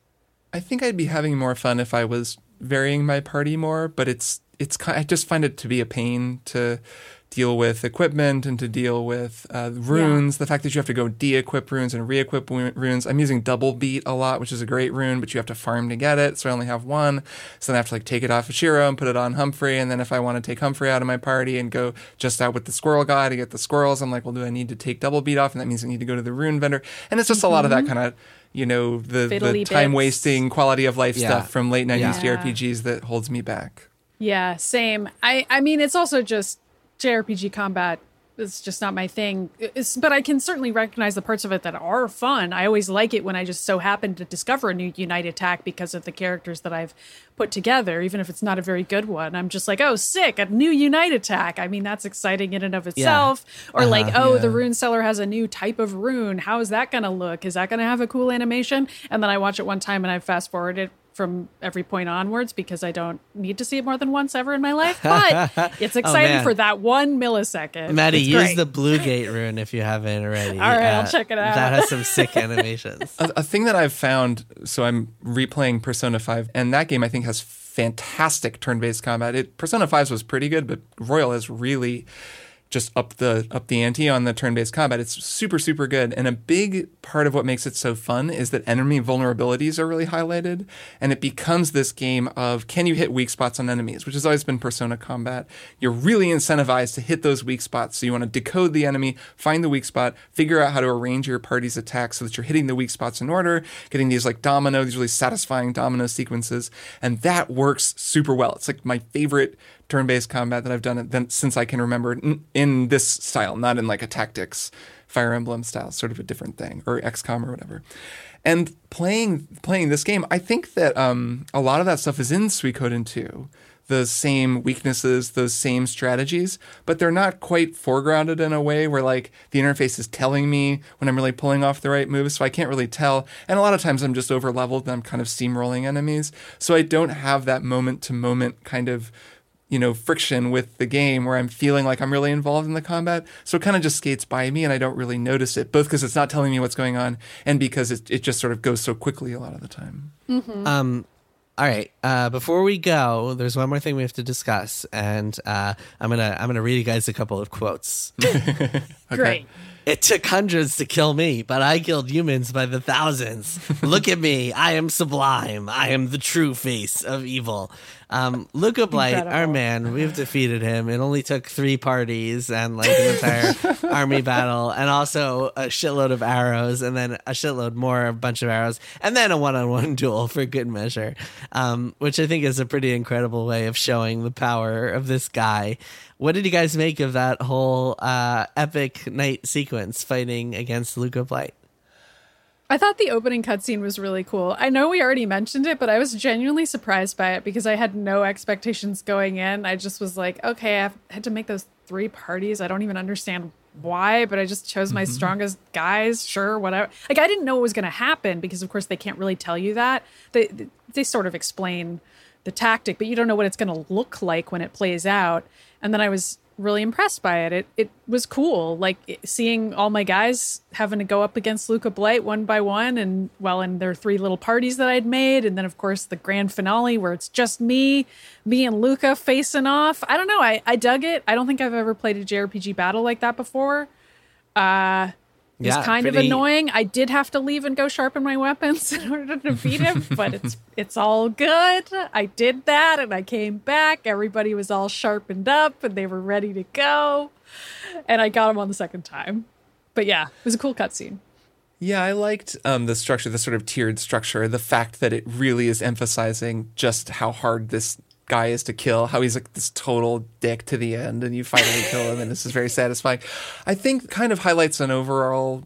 I think I'd be having more fun if I was varying my party more, but it's it's I just find it to be a pain to deal with equipment and to deal with uh, runes. The fact that you have to go de-equip runes and re-equip runes. I'm using double beat a lot, which is a great rune, but you have to farm to get it. So I only have one. So then I have to like take it off of Shiro and put it on Humphrey. And then if I want to take Humphrey out of my party and go just out with the squirrel guy to get the squirrels, I'm like, well, do I need to take double beat off? And that means I need to go to the rune vendor. And it's just a lot of that kind of you know the, the time wasting quality of life Yeah. stuff from late 90s Yeah. JRPGs that holds me back. Yeah, same. I I mean, it's also just JRPG combat is just not my thing. It's, but I can certainly recognize the parts of it that are fun. I always like it when I just so happen to discover a new Unite attack because of the characters that I've put together, even if it's not a very good one. I'm just like, oh, sick, a new Unite attack. I mean, that's exciting in and of itself. Or uh-huh. like, oh, the rune seller has a new type of rune. How is that going to look? Is that going to have a cool animation? And then I watch it one time and I fast forward it from every point onwards because I don't need to see it more than once ever in my life. But [laughs] it's exciting man. for that one millisecond. Maddy, It's use great. the Blue Gate rune if you haven't already. Uh, All right, I'll check it out. That has some [laughs] sick animations. A, a thing that I've found, so I'm replaying Persona 5, and that game I think has fantastic turn based combat. It, Persona 5's was pretty good, but Royal has really just up the up the ante on the turn-based combat. It's super super good, and a big part of what makes it so fun is that enemy vulnerabilities are really highlighted, and it becomes this game of can you hit weak spots on enemies, which has always been Persona combat. You're really incentivized to hit those weak spots, so you want to decode the enemy, find the weak spot, figure out how to arrange your party's attacks so that you're hitting the weak spots in order, getting these like domino, these really satisfying domino sequences, and that works super well. It's like my favorite turn-based combat that I've done since I can remember in, in this style, not in like a tactics Fire Emblem style, sort of a different thing, or XCOM or whatever. And playing playing this game, I think that um, a lot of that stuff is in Suikoden 2 the same weaknesses, those same strategies, but they're not quite foregrounded in a way where like the interface is telling me when I'm really pulling off the right moves, so I can't really tell. And a lot of times I'm just over leveled and I'm kind of steamrolling enemies, so I don't have that moment to moment kind of you know, friction with the game where I'm feeling like I'm really involved in the combat. So it kind of just skates by me and I don't really notice it, both because it's not telling me what's going on and because it, it just sort of goes so quickly a lot of the time. Mm-hmm. Um, all right. Uh, before we go, there's one more thing we have to discuss, and uh, I'm gonna I'm gonna read you guys a couple of quotes. [laughs] [laughs] okay. Great. It took hundreds to kill me, but I killed humans by the thousands. [laughs] Look at me. I am sublime. I am the true face of evil. Um, Luca Blight, Incredible. our man, we've defeated him. It only took three parties and like an entire [laughs] army battle, and also a shitload of arrows, and then a shitload more, a bunch of arrows, and then a one-on-one [laughs] duel for good measure, um, which I think is a pretty incredible way of showing the power of this guy. What did you guys make of that whole uh, epic night sequence fighting against Luca Blight? I thought the opening cutscene was really cool. I know we already mentioned it, but I was genuinely surprised by it because I had no expectations going in. I just was like, okay, I had to make those three parties. I don't even understand why, but I just chose my mm-hmm. strongest guys. Sure, whatever. Like I didn't know what was going to happen because, of course, they can't really tell you that. They they sort of explain the tactic, but you don't know what it's going to look like when it plays out. And then I was really impressed by it. It it was cool, like seeing all my guys having to go up against Luca Blight one by one, and well, in their three little parties that I'd made, and then of course the grand finale where it's just me, me and Luca facing off. I don't know. I I dug it. I don't think I've ever played a JRPG battle like that before. Uh is yeah, kind pretty... of annoying. I did have to leave and go sharpen my weapons [laughs] in order to defeat him, but it's it's all good. I did that and I came back. Everybody was all sharpened up and they were ready to go. And I got him on the second time. But yeah, it was a cool cutscene. Yeah, I liked um, the structure, the sort of tiered structure, the fact that it really is emphasizing just how hard this guy is to kill, how he's like this total dick to the end, and you finally kill him, and this is very satisfying. I think kind of highlights an overall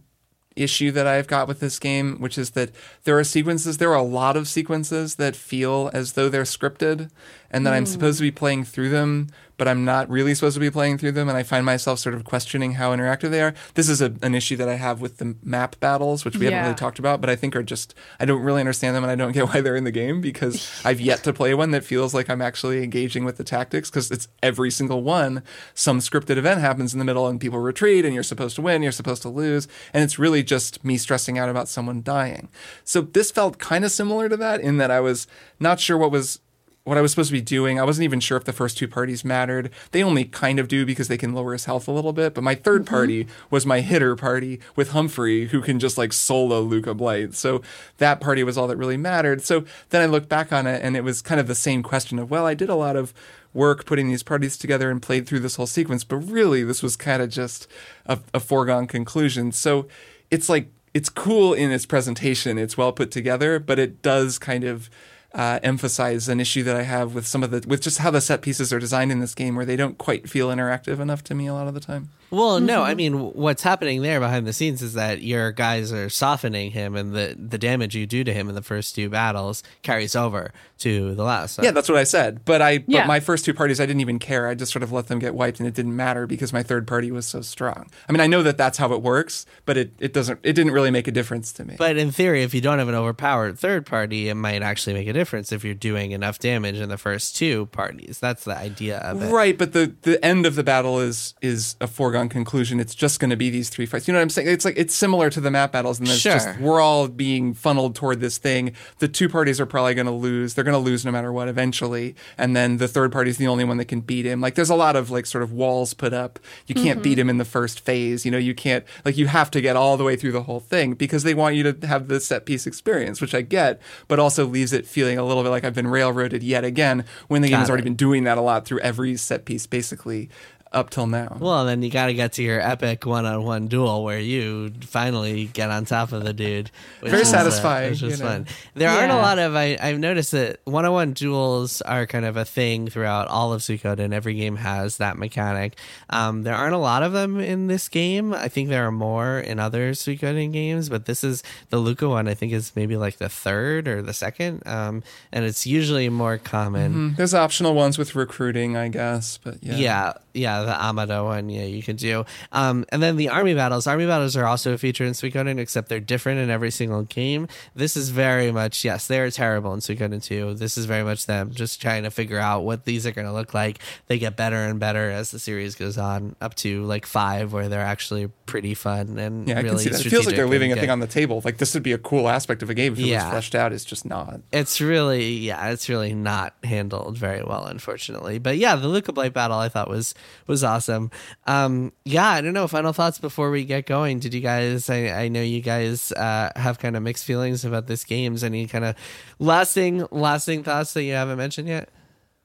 issue that I've got with this game, which is that there are sequences, there are a lot of sequences that feel as though they're scripted and that mm. I'm supposed to be playing through them, but I'm not really supposed to be playing through them. And I find myself sort of questioning how interactive they are. This is a, an issue that I have with the map battles, which we yeah. haven't really talked about, but I think are just, I don't really understand them and I don't get [laughs] why they're in the game because I've yet to play one that feels like I'm actually engaging with the tactics because it's every single one. Some scripted event happens in the middle and people retreat and you're supposed to win, you're supposed to lose. And it's really just me stressing out about someone dying. So this felt kind of similar to that in that I was not sure what was what I was supposed to be doing. I wasn't even sure if the first two parties mattered. They only kind of do because they can lower his health a little bit. But my 3rd mm-hmm. party was my hitter party with Humphrey, who can just like solo Luca Blight. So that party was all that really mattered. So then I looked back on it and it was kind of the same question of, well, I did a lot of work putting these parties together and played through this whole sequence, but really this was kind of just a, a foregone conclusion. So it's like, it's cool in its presentation. It's well put together, but it does kind of uh, emphasize an issue that I have with some of the with just how the set pieces are designed in this game, where they don't quite feel interactive enough to me a lot of the time. Well, mm-hmm. no, I mean what's happening there behind the scenes is that your guys are softening him, and the the damage you do to him in the first two battles carries over to the last. Yeah, that's what I said. But I, yeah. but my first two parties, I didn't even care. I just sort of let them get wiped, and it didn't matter because my third party was so strong. I mean, I know that that's how it works, but it it doesn't. It didn't really make a difference to me. But in theory, if you don't have an overpowered third party, it might actually make a difference if you're doing enough damage in the first two parties. That's the idea of it. Right, but the the end of the battle is is a foregone conclusion. It's just going to be these three fights. You know what I'm saying? It's like it's similar to the map battles, and it's Sure. just we're all being funneled toward this thing. The two parties are probably going to lose. They're going to lose no matter what eventually, and then the third party is the only one that can beat him. Like there's a lot of like sort of walls put up. You can't mm-hmm. beat him in the first phase. You know, you can't like you have to get all the way through the whole thing because they want you to have the set piece experience, which I get, but also leaves it feeling a little bit like I've been railroaded yet again when the game Got has already it. been doing that a lot through every set piece basically up till now. Well, then you got to get to your epic one-on-one duel where you finally get on top of the dude. Which Very is, uh, satisfying, which is you know. fun. There aren't a lot of. I, I've noticed that one-on-one duels are kind of a thing throughout all of Suikoden. Every game has that mechanic. Um, there aren't a lot of them in this game. I think there are more in other Suikoden games, but this is the Luca one. I think is maybe like the third or the second, um, and it's usually more common. There's optional ones with recruiting, I guess, but yeah. Yeah, yeah, the Amado one, yeah, you can do. Um, and then the army battles. Army battles are also a feature in Suikoden, except they're different in every single game. This is very much, yes, they are terrible in Suikoden 2. This is very much them just trying to figure out what these are going to look like. They get better and better as the series goes on, up to like five, where they're actually pretty fun and Yeah, I really can see that. It feels like they're leaving a thing on the table. Like this would be a cool aspect of a game if it Yeah. was fleshed out. It's just not. it's really yeah it's really not handled very well unfortunately but yeah the luca blight battle i thought was was awesome um yeah i don't know final thoughts before we get going did you guys i, I know you guys uh have kind of mixed feelings about this games any kind of lasting lasting thoughts that you haven't mentioned yet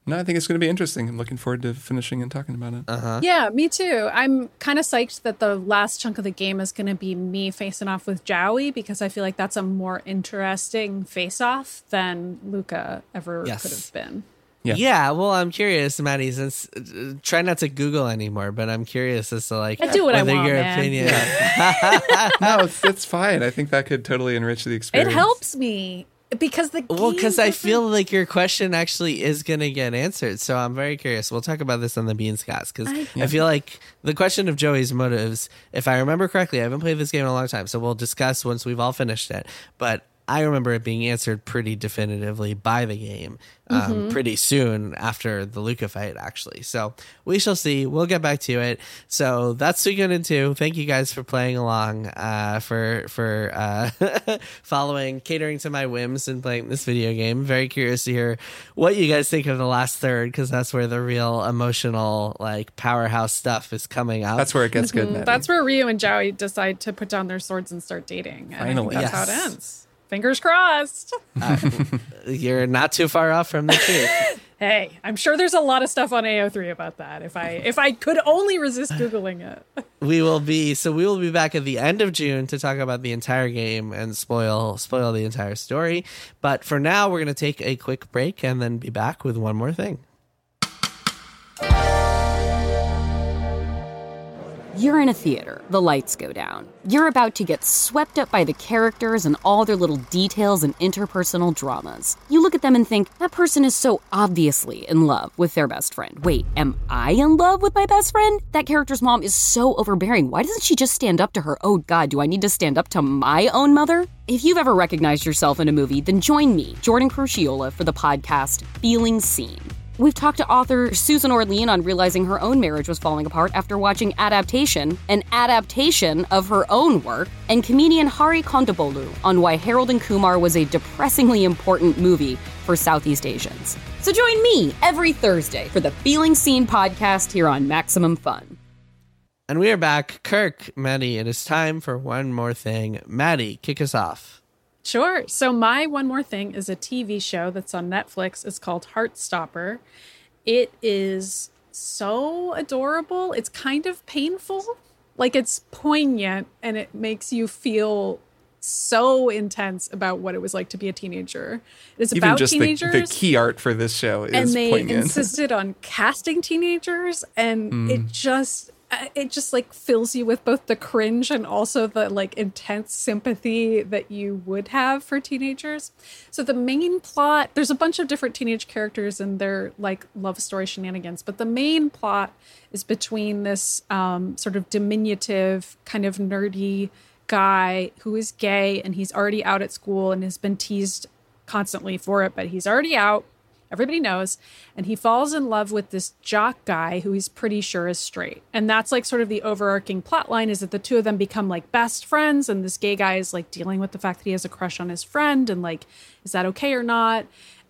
No, I think it's going to be interesting. I'm looking forward to finishing and talking about it. Uh-huh. Yeah, me too. I'm kind of psyched that the last chunk of the game is going to be me facing off with Jowy because I feel like that's a more interesting face off than Luca ever Yes. could have been. Yeah. well i'm curious Maddy since uh, try not to google anymore but i'm curious as to like I do what I want, your man. opinion [laughs] no, it's, it's fine. I think that could totally enrich the experience. It helps me because the Well, because I feel like your question actually is going to get answered. So I'm very curious. We'll talk about this on the Beans Cast because I, I- feel like the question of Jowy's motives, if I remember correctly, I haven't played this game in a long time. So we'll discuss once we've all finished it. But I remember it being answered pretty definitively by the game um, Mm-hmm. pretty soon after the Luca fight, actually. So we shall see. We'll get back to it. So that's Suikoden 2. Thank you guys for playing along, uh, for for uh, [laughs] following, catering to my whims and playing this video game. Very curious to hear what you guys think of the last third because that's where the real emotional, like powerhouse stuff is coming out. That's where it gets good. Maddy. Mm-hmm. That's where Ryu and Jowy decide to put down their swords and start dating. And Finally. that's how it ends. Fingers crossed. Uh, you're not too far off from the truth. [laughs] Hey, I'm sure there's a lot of stuff on AO3 about that. If I if I could only resist googling it. [laughs] we will be so we will be back at the end of June to talk about the entire game and spoil spoil the entire story. But for now, we're going to take a quick break and then be back with one more thing. You're in a theater, the lights go down. You're about to get swept up by the characters and all their little details and interpersonal dramas. You look at them and think, that person is so obviously in love with their best friend. Wait, am I in love with my best friend? That character's mom is so overbearing. Why doesn't she just stand up to her? Oh god, do I need to stand up to my own mother? If you've ever recognized yourself in a movie, then join me, Jordan Crucchiola, for the podcast Feeling Seen. We've talked to author Susan Orlean on realizing her own marriage was falling apart after watching Adaptation, an adaptation of her own work, and comedian Hari Kondabolu on why Harold and Kumar was a depressingly important movie for Southeast Asians. So join me every Thursday for the Feeling Seen podcast here on Maximum Fun. And we are back. Kirk, Maddy, it is time for one more thing. Maddy, kick us off. Sure. So my one more thing is a TV show that's on Netflix. It's called Heartstopper. It is so adorable. It's kind of painful. Like it's poignant and it makes you feel so intense about what it was like to be a teenager. It is Even about just the, teenagers. the key art for this show is and they poignant. insisted on casting teenagers and Hmm. it just it just like fills you with both the cringe and also the like intense sympathy that you would have for teenagers so the main plot there's a bunch of different teenage characters and their like love story shenanigans but the main plot is between this um, sort of diminutive kind of nerdy guy who is gay and he's already out at school and has been teased constantly for it, but he's already out. Everybody knows. And he falls in love with this jock guy who he's pretty sure is straight. And that's like sort of the overarching plot line is that the two of them become like best friends. And this gay guy is like dealing with the fact that he has a crush on his friend and like, is that okay or not?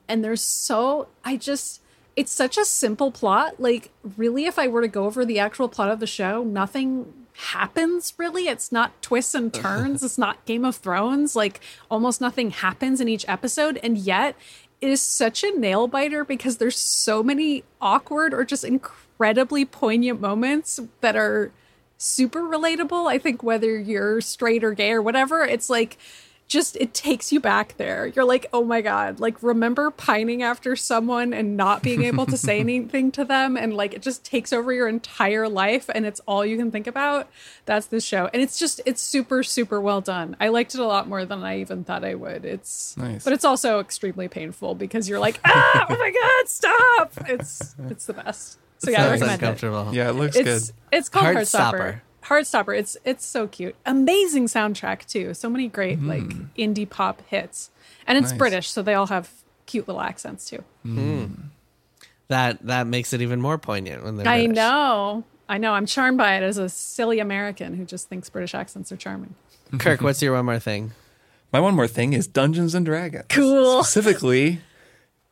And there's so, I just, it's such a simple plot. Like, really, if I were to go over the actual plot of the show, nothing happens really. It's not twists and turns. [laughs] it's not Game of Thrones. Like, almost nothing happens in each episode. And yet, is such a nail biter because there's so many awkward or just incredibly poignant moments that are super relatable. I think whether you're straight or gay or whatever, it's like, just it takes you back there. You're like, oh my God, like remember pining after someone and not being able to say [laughs] anything to them. And like it just takes over your entire life and it's all you can think about. That's this show. And it's just, it's super, super well done. I liked it a lot more than I even thought I would. It's, Nice. but it's also extremely painful because you're like, ah, oh my God, stop. It's, it's the best. So yeah, I recommend it. Yeah, it looks It's, good. it's called Heartstopper. Heartstopper. Heartstopper. It's it's so cute. Amazing soundtrack too. So many great hmm. like indie pop hits. And it's Nice. British, so they all have cute little accents too. Hmm. That that makes it even more poignant when they're I British. know. I know. I'm charmed by it as a silly American who just thinks British accents are charming. [laughs] Kirk, what's your one more thing? My one more thing is Dungeons and Dragons. Cool. Specifically,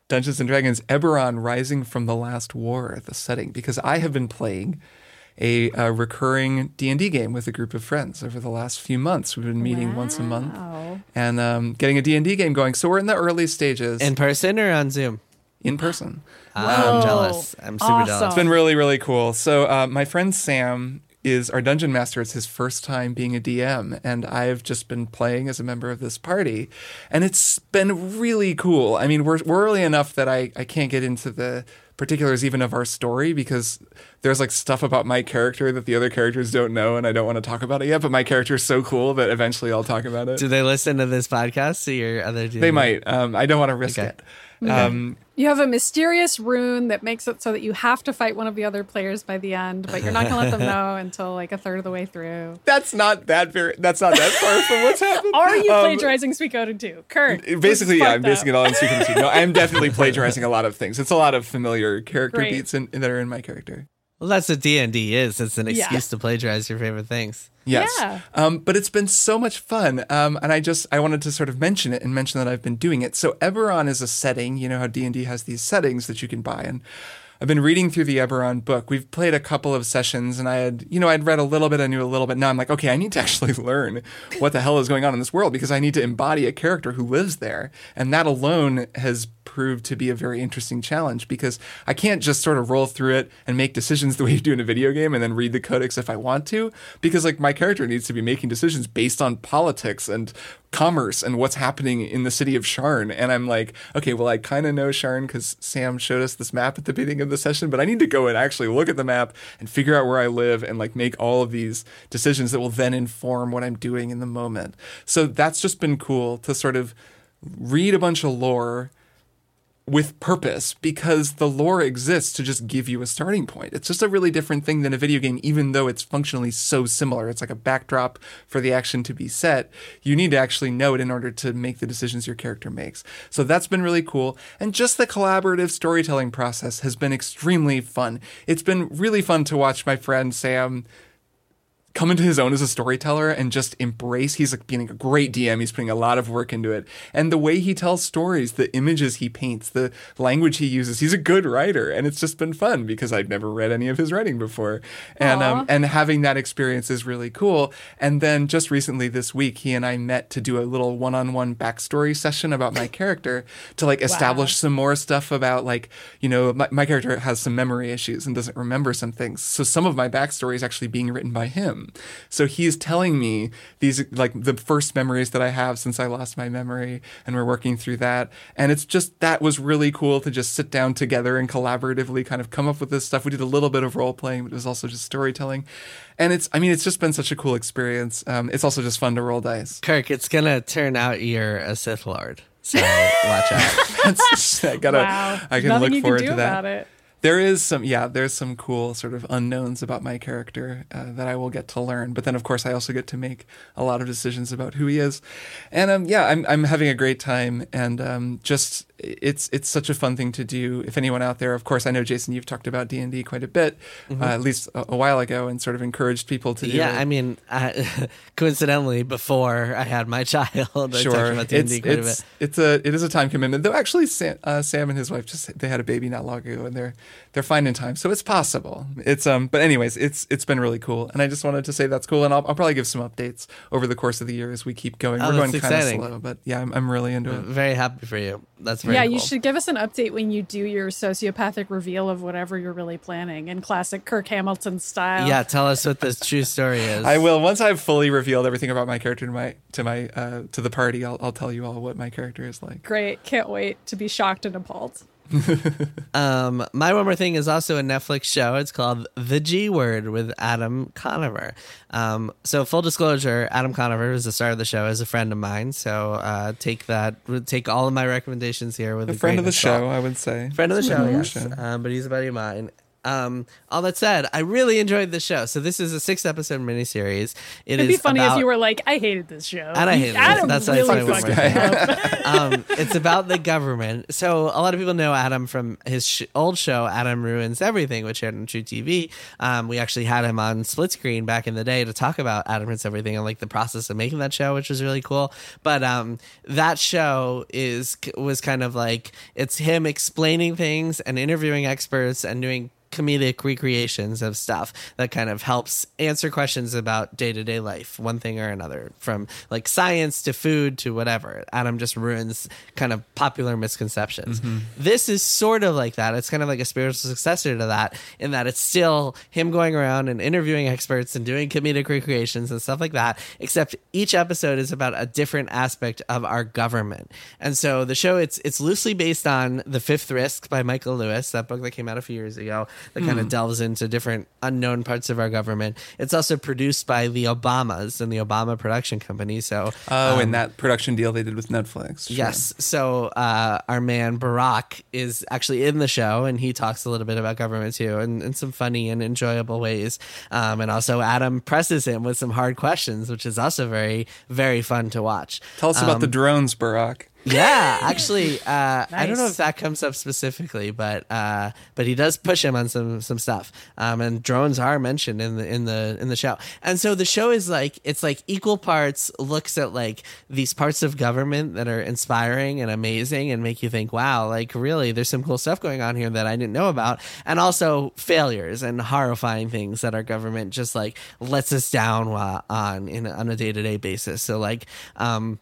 Dungeons and Dragons Eberron Rising from the Last War, the setting, because I have been playing a, uh recurring D&D game with a group of friends over the last few months. We've been meeting once a month and um, getting a D&D game going. So we're in the early stages In person or on Zoom? in person. [gasps] I'm jealous. I'm super Awesome. jealous. It's been really, really cool. So uh, my friend Sam is our dungeon master. It's his first time being a DM, and I've just been playing as a member of this party, and it's been really cool. I mean, we're we're early enough that I I can't get into the particulars even of our story because there's like stuff about my character that the other characters don't know and I don't want to talk about it yet but my character is so cool that eventually I'll talk about it. Do they listen to this podcast? See your other They might. Um, I don't want to risk Okay. it. Um, You have a mysterious rune that makes it so that you have to fight one of the other players by the end, but you're not going to let them [laughs] know until like a third of the way through. that's not that very. That's not that far from what's [laughs] happened. Are you Um, plagiarizing Suikoden 2? Kirk. Basically, yeah, I'm fucked basing it all on Secret Two. No, I'm definitely [laughs] plagiarizing a lot of things. It's a lot of familiar character Great. beats in, that are in my character. Well, that's what D and D is. It's an Yeah. excuse to plagiarize your favorite things. Yes. Yeah. Um, but it's been so much fun. Um, and I just I wanted to sort of mention it and mention that I've been doing it. So Eberron is a setting. You know how D and D has these settings that you can buy, and I've been reading through the Eberron book. We've played a couple of sessions, and I had you know I'd read a little bit, I knew a little bit. Now I'm like, okay, I need to [laughs] actually learn what the hell is going on in this world because I need to embody a character who lives there, and that alone has proved to be a very interesting challenge because I can't just sort of roll through it and make decisions the way you do in a video game and then read the codex if I want to because like my character needs to be making decisions based on politics and commerce and what's happening in the city of Sharn. And I'm like okay well I kind of know Sharn cuz Sam showed us this map at the beginning of the session but I need to go and actually look at the map and figure out where I live and like make all of these decisions that will then inform what I'm doing in the moment. So that's just been cool to sort of read a bunch of lore with purpose because the lore exists to just give you a starting point. It's just a really different thing than a video game, even though it's functionally so similar. It's like a backdrop for the action to be set. You need to actually know it in order to make the decisions your character makes. So that's been really cool. And just the collaborative storytelling process has been extremely fun. It's been really fun to watch my friend Sam come into his own as a storyteller and just embrace he's like being a great DM he's putting a lot of work into it. And the way he tells stories the images he paints the language he uses he's a good writer and it's just been fun because I've never read any of his writing before. And um and having that experience is really cool. And then just recently this week he and I met to do a little one-on-one backstory session about my [laughs] character to like establish some more stuff about like you know my, my character has some memory issues and doesn't remember some things. So some of my backstory is actually being written by him so he's telling me these like the first memories that i have since i lost my memory and we're working through that and it's just that was really cool to just sit down together and collaboratively kind of come up with this stuff we did a little bit of role playing but it was also just storytelling and it's i mean it's just been such a cool experience um, it's also just fun to roll dice Kirk, it's gonna turn out you're a Sith Lord. So [laughs] watch out. That's, I gotta Wow. i can Nothing look you forward can do to that about it. There is some yeah there's some cool sort of unknowns about my character uh, that i will get to learn. But then of course i also get to make a lot of decisions about who he is. And um yeah i'm, I'm having a great time. And um just it's it's such a fun thing to do. If anyone out there of course i know jason you've talked about d&d quite a bit uh, at least a, a while ago and sort of encouraged people to do Yeah, it. I mean, I, [laughs] coincidentally, before I had my [laughs] child, I talked sure. about it's D&D quite a it's, bit. it's a it is a time commitment. Though actually sam, uh, sam and his wife just they had a baby not long ago and they're they're fine in time so it's possible it's um but anyways it's it's been really cool and i just wanted to say that's cool and i'll, I'll probably give some updates over the course of the year as we keep going Oh, we're going that's kind of exciting. slow but yeah i'm, I'm really into it Very happy for you. That's very yeah, cool. you should give us an update when you do your sociopathic reveal of whatever you're really planning in classic Kirk Hamilton style. Yeah, tell us what this true story [laughs] is. I will once I've fully revealed everything about my character to my to my uh, to the party. I'll, I'll tell you all what my character is like. Great. Can't wait to be shocked and appalled. Um, my one more thing is also a Netflix show. It's called The G Word with Adam Conover. Um, so full disclosure, Adam Conover is the star of the show, is a friend of mine. So uh, take that, take all of my recommendations here with A a friend of the show, I would say. friend of the show, yes. the show. Um, but he's a buddy of mine. Um, all that said, I really enjoyed the show. So this is a six episode miniseries. It It'd be funny about- if you were like, I hated this show. And I hated it. Adam That's why I really said fucked it me up. um, it's about the government. So a lot of people know Adam from his sh- old show, Adam Ruins Everything, which aired on truTV. Um, we actually had him on split screen back in the day to talk about Adam Ruins Everything and like the process of making that show, which was really cool. But um, that show is was kind of like it's him explaining things and interviewing experts and doing comedic recreations of stuff that kind of helps answer questions about day-to-day life one thing or another from like science to food to whatever. Adam just ruins kind of popular misconceptions. Mm-hmm. This is sort of like that. It's kind of like a spiritual successor to that in that it's still him going around and interviewing experts and doing comedic recreations and stuff like that except each episode is about a different aspect of our government. And so the show it's it's loosely based on the fifth risk by michael lewis that book that came out a few years ago that kind of delves into different unknown parts of our government it's also produced by the obamas and the obama production company so Oh, um, and that production deal they did with Netflix. Sure. Yes. So uh, our man Barack is actually in the show, and he talks a little bit about government too, in, in some funny and enjoyable ways. Um, and also Adam presses him with some hard questions, which is also very, very fun to watch. Tell us about Um, the drones, Barack. Yeah, actually, uh, I don't know if that comes up specifically, but uh, but he does push him on some some stuff. Um, and drones are mentioned in the in the in the show. And so the show is like it's like equal parts looks at like these parts of government that are inspiring and amazing and make you think, wow, like really, there's some cool stuff going on here that I didn't know about, and also failures and horrifying things that our government just like lets us down on in on a day to day basis. So like. Um,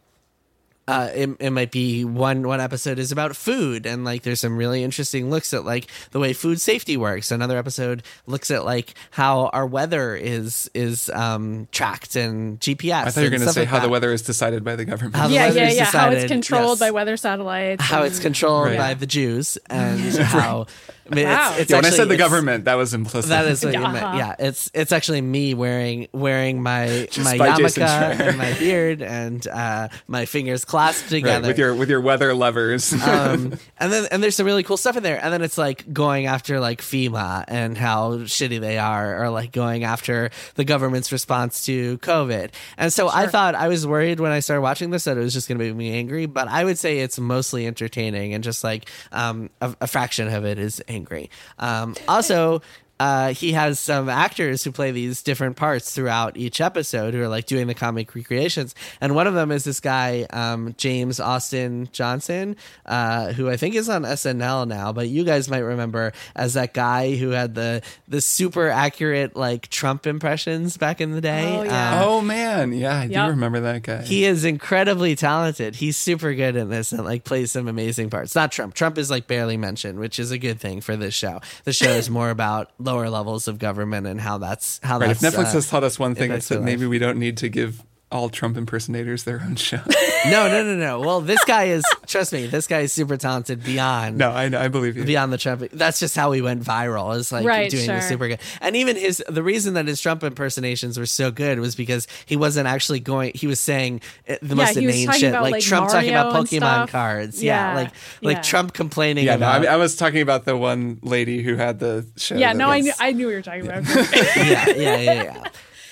uh, it, it might be one one episode is about food and like there's some really interesting looks at like the way food safety works another episode looks at like how our weather is is um tracked and gps I thought you were going to say like how the weather is decided by the government. How the yeah, weather yeah, is yeah. How it's controlled yes. by weather satellites. how and- it's controlled Right. by the jews [laughs] and how I mean, Wow. it's, it's yeah, when I said the government, that was implicit. that is what you [laughs] Yeah. meant. Yeah, it's it's actually me wearing wearing my my yarmulke and my beard and uh, my fingers clasped together right, with your with your weather lovers. um, [laughs] and then and there's some really cool stuff in there. And then it's like going after like FEMA and how shitty they are, or like going after the government's response to COVID. And so I thought I was worried when I started watching this that it was just going to make me angry, but I would say it's mostly entertaining and just like um, a, a fraction of it is angry. Um, also. Uh, he has some actors who play these different parts throughout each episode who are like doing the comic recreations. And one of them is this guy, um, James Austin Johnson, uh, who I think is on SNL now, but you guys might remember as that guy who had the the super accurate like Trump impressions back in the day. Oh, yeah. Um, oh man, yeah, I Yep. do remember that guy. he is incredibly talented. He's super good in this and like plays some amazing parts. Not Trump. Trump is like barely mentioned, which is a good thing for this show. The show is more about [laughs] lower levels of government and how that's how right, if Netflix uh, has taught us one thing, it's that maybe we don't need to give all Trump impersonators their own show? [laughs] No, no, no, no. Well, this guy is. trust me, this guy is super talented beyond. no, I, I believe you. Beyond the Trump, that's just how he went viral. Is like Right, doing this sure. super good, and even his the reason that his Trump impersonations were so good was because he wasn't actually going. He was saying uh, the most he was inane shit, about, like, like, Trump talking about Pokemon cards. Yeah, Yeah, like like yeah. Trump complaining yeah, no, I, mean, I was talking about the one lady who had the show. Yeah, that no, I knew I knew what you were talking about. [laughs] yeah, yeah, yeah, yeah.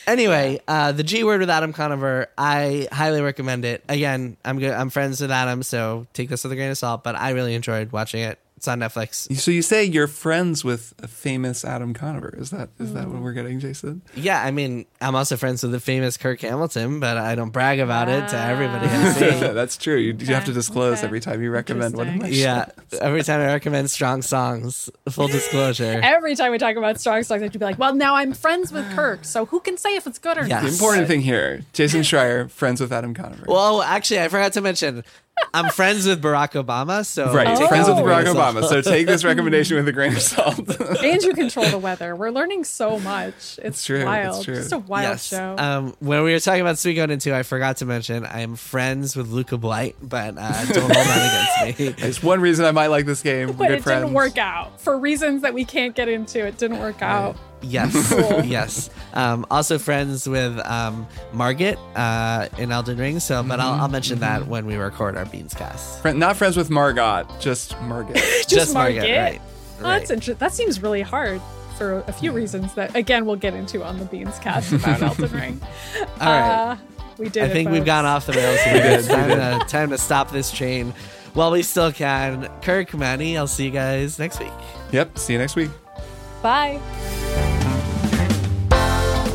Anyway, uh, the G word with Adam Conover, I highly recommend it. Again, I'm good. I'm friends with Adam, so take this with a grain of salt. But I really enjoyed watching it. It's on Netflix. So you say you're friends with a famous Adam Conover? Is that is that what mm-hmm. we're getting, Jason? Yeah, I mean, I'm also friends with the famous Kirk Hamilton, but I don't brag about it to everybody [laughs] That's true. You, you have to disclose okay. every time you recommend one of my Interesting. shows. Yeah, every time I recommend strong songs, full [laughs] disclosure. Every time we talk about strong songs, I'd be like, "Well, now I'm friends with Kirk, so who can say if it's good or Yes. not?" The important thing here, Jason Schreier, friends with Adam Conover. Well, actually, I forgot to mention, I'm friends with Barack Obama, so right, take friends this with with Barack grain of salt. Obama. So take this recommendation with a grain of salt. [laughs] and you control the weather. We're learning so much. It's true, it's true. Just a wild yes. show. Um, when we were talking about Suikoden 2, I forgot to mention I am friends with Luca Blight, but uh, don't hold that against me. [laughs] There's one reason I might like this game. We're but good it friends. didn't work out for reasons that we can't get into. It didn't work out. Yes, [laughs] Cool. yes. Um, also friends with um, Margit uh, in Elden Ring. So, but I'll, I'll mention that when we record our Beans cast. Friend, not friends with Margot, just Margot. [laughs] Just, Margit. right? Oh, that's inter- that seems really hard for a few reasons that again we'll get into on the Beans cast about [laughs] Elden Ring. All right. Uh, we did. I it, think we've folks. gone off the rails here. did, It's we time did. to, time to stop this train while we still can. Kirk, Manny, I'll see you guys next week. yep. See you next week. Bye.